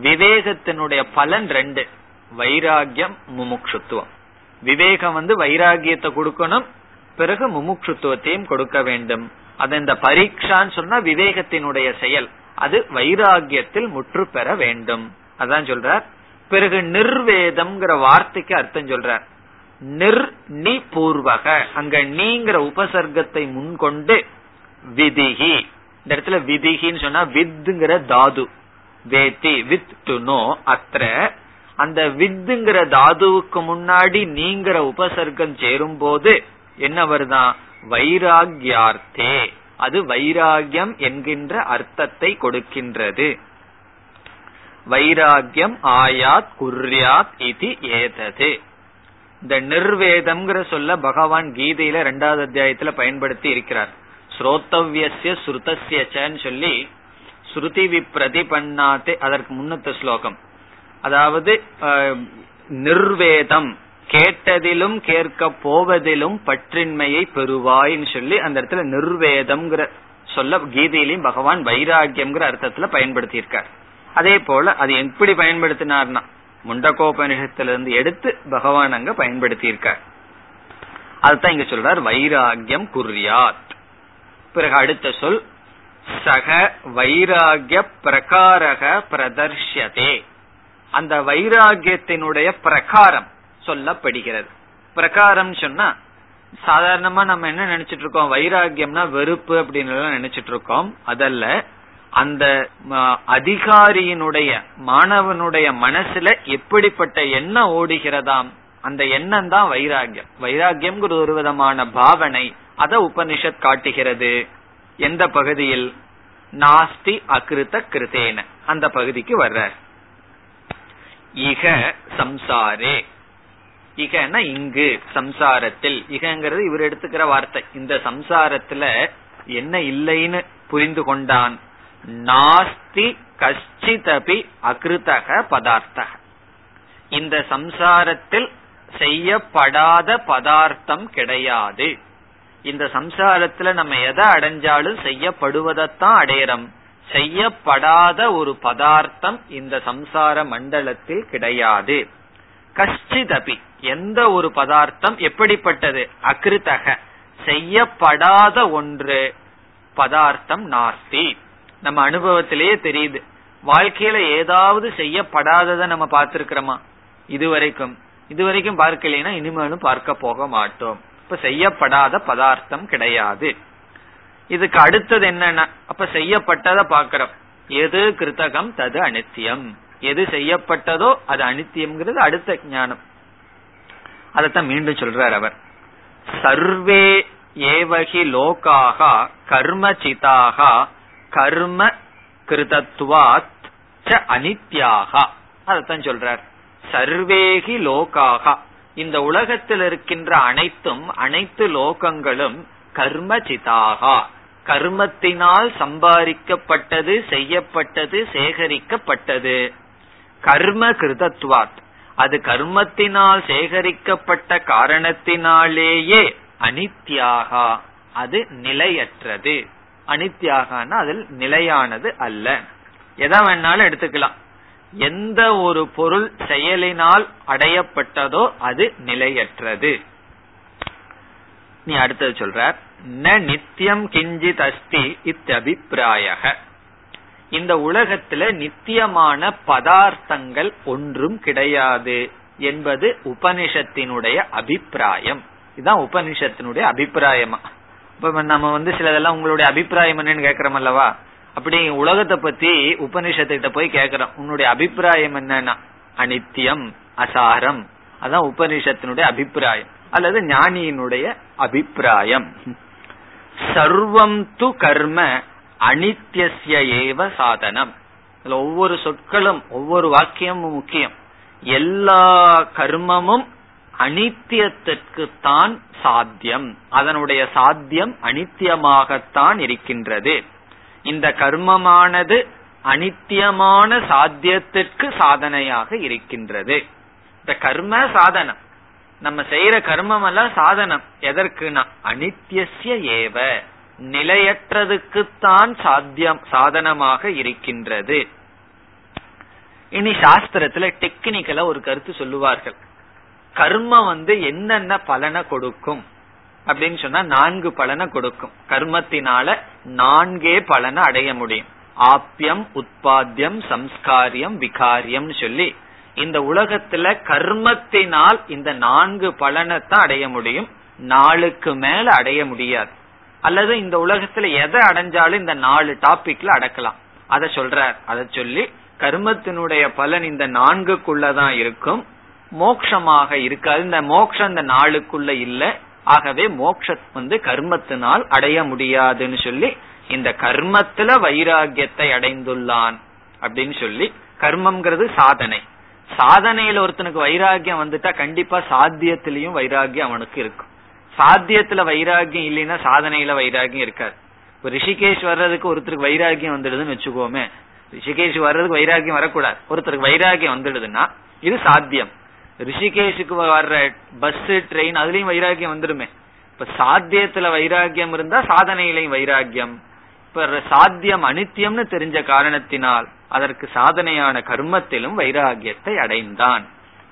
விவேகத்தினுடைய பலன் ரெண்டு. வைராகியம் முமுட்சுத்துவம் விவேகம் வந்து வைராகியத்தை கொடுக்கணும் பிறகு முமுட்சுத்துவத்தையும் கொடுக்க வேண்டும். அது இந்த பரீட்சான்னு சொன்னா விவேகத்தினுடைய செயல். அது வைராகியத்தில் முற்று பெற வேண்டும். அதான் சொல்றார். பிறகு நிர்வேதம்ங்கிற வார்த்தைக்கு அர்த்தம் சொல்றார். நிர் நி பூர்வக அங்க நீங்கிற உபசர்க்கத்தை முன்கொண்டு விதிகி இந்த இடத்துல விதிகின்னு சொன்னா வித்துங்கிற தாது. வேத்தி வித் டு நோ அத்த அந்த வித்துங்கிற தாதுவுக்கு முன்னாடி நீங்கிற உபசர்க்கம் சேரும் போது என்ன வருதான் வைராகியார்த்தே. அது வைராகியம் என்கின்ற அர்த்தத்தை கொடுக்கின்றது. வைராகியம் ஆயாத் குர்யாத் இது ஏதது. இந்த நிர்வேதம்ங்கிற சொல்ல பகவான் கீதையில ரெண்டாவது அத்தியாயத்துல பயன்படுத்தி இருக்கிறார். ஸ்ரோத்தவ்யசிய ஸ்ருதசியச்சன்னு சொல்லி ஸ்ருதி விப்ரதிபன்னாத்தே அதற்கு முன்னத்த ஸ்லோகம். அதாவது நிர்வேதம் கேட்டதிலும் கேட்க போவதிலும் பற்றின்மையை பெறுவாய்ன்னு சொல்லி அந்த இடத்துல நிர்வேதம்ங்கிற சொல்ல கீதையிலையும் பகவான் வைராகியம்ங்கிற அர்த்தத்துல பயன்படுத்தியிருக்கார். அதே போல அது எப்படி பயன்படுத்தினார்னா முண்டகோபனிஷத்திலிருந்து எடுத்து பகவான் அங்க பயன்படுத்தியிருக்கார். அதுதான் இங்க சொல்றார் வைராகியம் குறியாத் பிறகு அடுத்த சொல் சக வைராகிய பிரகாரக பிரதர்ஷதே அந்த வைராகியத்தினுடைய பிரகாரம் சொல்லப்படுகிறது. பிரகாரம் சொன்னா சாதாரணமா நம்ம என்ன நினைச்சிட்டு இருக்கோம்? வைராகியம்னா வெறுப்பு அப்படின்னு நினைச்சிட்டு இருக்கோம். அதல்ல அந்த அதிகாரியினுடைய மாணவனுடைய மனசுல எப்படிப்பட்ட எண்ணம் ஓடுகிறதாம்? அந்த எண்ணம் தான் வைராகியம். வைராகியம் ஒரு விதமான பாவனை. அத உபனிஷத் காட்டுகிறது. எந்த பகுதியில்? நாஸ்தி அகிருத்த கிருத்தேன. அந்த பகுதிக்கு வர்ற இக சம்சாரே. இகன இங்கு சம்சாரத்தில். இகங்கிறது இவர் எடுத்துக்கிற வார்த்தை. இந்த சம்சாரத்துல என்ன இல்லைன்னு புரிந்து கொண்டான். நாஸ்தி கஷ்டிதபி அகிருத்தக பதார்த்தக இந்த சம்சாரத்தில் செய்யப்படாத பதார்த்தம் கிடையாது. இந்த சம்சாரத்துல நம்ம எதை அடைஞ்சாலும் செய்யப்படுவதைத்தான் அடையறோம். செய்யப்படாத ஒரு பதார்த்தம் இந்த சம்சார மண்டலத்தில் கிடையாது. கஷ்டிதபி எந்த ஒரு பதார்த்தம் எப்படிப்பட்டது? அகிருத்தக செய்யப்படாத ஒன்று பதார்த்தம் நாஸ்தி. நம்ம அனுபவத்திலேயே தெரியுது. வாழ்க்கையில ஏதாவது செய்யப்படாததை நம்ம பார்த்திருக்கிறோமா? இதுவரைக்கும். இதுவரைக்கும் பார்க்கலைன்னா இனிமேலும் பார்க்க போக மாட்டோம். இப்ப செய்யப்படாத பதார்த்தம் கிடையாது. இதுக்கு அடுத்தது என்னன்னா அப்ப செய்யப்பட்டதை பாக்கிறோம் எது கிருத்தகம் தது அனித்தியம். எது செய்யப்பட்டதோ அது அனித்தியம்ங்கிறது அடுத்த ஞானம். அதத்தான் மீண்டும் சொல்றார் அவர். சர்வே ஏவகி லோகாக கர்மசிதாக கர்ம கிருதத்வாத் அனித்யாக. அதத்தான் சொல்றார். சர்வேகி லோகாக. இந்த உலகத்தில் இருக்கின்ற அனைத்தும் அனைத்து லோகங்களும் கர்ம சிதாகா கர்மத்தினால் சம்பாதிக்கப்பட்டது செய்யப்பட்டது சேகரிக்கப்பட்டது. கர்ம கிருதத்வாத் அது கர்மத்தினால் சேகரிக்கப்பட்ட காரணத்தினாலேயே அனித்யாகா. அது நிலையற்றது. அனித்யாகான அதில் நிலையானது அல்ல. எதை வேணாலும் எடுத்துக்கலாம். எந்த ஒரு பொருள் செயலினால் அடையப்பட்டதோ அது நிலையற்றது. நீ அடுத்தது சொல்ற ந நித்தியம் கிஞ்சித் அஸ்தி இத்தபிப்பிராய இந்த உலகத்துல நித்தியமான பதார்த்தங்கள் ஒன்றும் கிடையாது என்பது உபனிஷத்தினுடைய அபிப்பிராயம். இதுதான் உபனிஷத்தினுடைய அபிப்பிராயமா. இப்ப நம்ம வந்து சிலதெல்லாம் உங்களுடைய அபிப்பிராயம் என்னன்னு கேக்குறோம் அல்லவா? அப்படி உலகத்தை பத்தி உபனிஷத்துக்கிட்ட போய் கேக்குறோம். உன்னுடைய அபிப்பிராயம் என்னன்னா? அனித்தியம் அசாரம். அதான் உபனிஷத்தினுடைய அபிப்பிராயம். அல்லது ஞானியினுடைய அபிப்பிராயம். சர்வம் து கர்ம அனித்யசிய ஏவ சாதனம். ஒவ்வொரு சொற்களும் ஒவ்வொரு வாக்கியமும் முக்கியம். எல்லா கர்மமும் அனித்தியத்திற்கு தான் சாத்தியம். அதனுடைய சாத்தியம் அனித்தியமாகத்தான் இருக்கின்றது. இந்த கர்மமானது அனித்தியமான சாத்தியத்திற்கு சாதனையாக இருக்கின்றது. இந்த கர்ம சாதனம். நம்ம செய்யற கர்மம் எல்லாம் சாதனம். எதற்குனா அனித்தியசிய ஏவ. நிலையற்றதுக்குத்தான் சாத்தியம் சாதனமாக இருக்கின்றது. இனி சாஸ்திரத்துல டெக்னிக்கலா ஒரு கருத்து சொல்லுவார்கள். கர்மம் வந்து என்னென்ன பலனை கொடுக்கும்? அப்படின்னு சொன்னா நான்கு பலனை கொடுக்கும். கர்மத்தினால நான்கே பலனை அடைய முடியும். ஆப்பியம் உற்பத்தியம் சம்ஸ்காரியம் விகாரியம் சொல்லி இந்த உலகத்துல கர்மத்தினால் இந்த நான்கு பலனைத்தான் அடைய முடியும். நாளுக்கு மேல அடைய முடியாது. அல்லது இந்த உலகத்துல எதை அடைஞ்சாலும் இந்த நாலு டாபிக்ல அடக்கலாம். அத சொல்றார். அத சொல்லி கர்மத்தினுடைய பலன் இந்த நான்குக்குள்ளதான் இருக்கும். மோக்ஷமாக இருக்காது. இந்த மோக்ஷம் இந்த நாளுக்குள்ள இல்ல. ஆகவே மோட்சம் வந்து கர்மத்தினால் அடைய முடியாதுன்னு சொல்லி இந்த கர்மத்துல வைராகியத்தை அடைந்துள்ளான் அப்படின்னு சொல்லி கர்மம்ங்கிறது சாதனை. சாதனையில ஒருத்தனுக்கு வைராகியம் வந்துட்டா கண்டிப்பா சாத்தியத்திலயும் வைராகியம் அவனுக்கு இருக்கும். சாத்தியத்துல வைராகியம் இல்லைன்னா சாதனையில வைராகியம் இருக்காது. இப்ப ரிஷிகேஷ் வர்றதுக்கு ஒருத்தருக்கு வைராகியம் வந்துடுதுன்னு வச்சுக்கோமே. ரிஷிகேஷ் வர்றதுக்கு வைராகியம் வரக்கூடாது. ஒருத்தருக்கு வைராகியம் வந்துடுதுன்னா இது சாத்தியம். ரிஷிகேஷுக்கு வர்ற பஸ் ட்ரெயின் அதுலயும் வைராகியம் வந்துருமே. இப்ப சாத்தியத்துல வைராகியம் இருந்தா சாதனையிலையும் வைராகியம் இப்ப சாத்தியம் அனித்தியம்னு தெரிஞ்ச காரணத்தினால் அதற்கு சாதனையான கர்மத்திலும் வைராகியத்தை அடைந்தான்.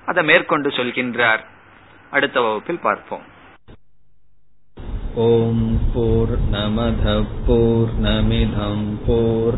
அதை மேற்கொண்டு சொல்கின்றார். அடுத்த வகுப்பில் பார்ப்போம். ஓம் போர் நமத போர் நமிதம் போர்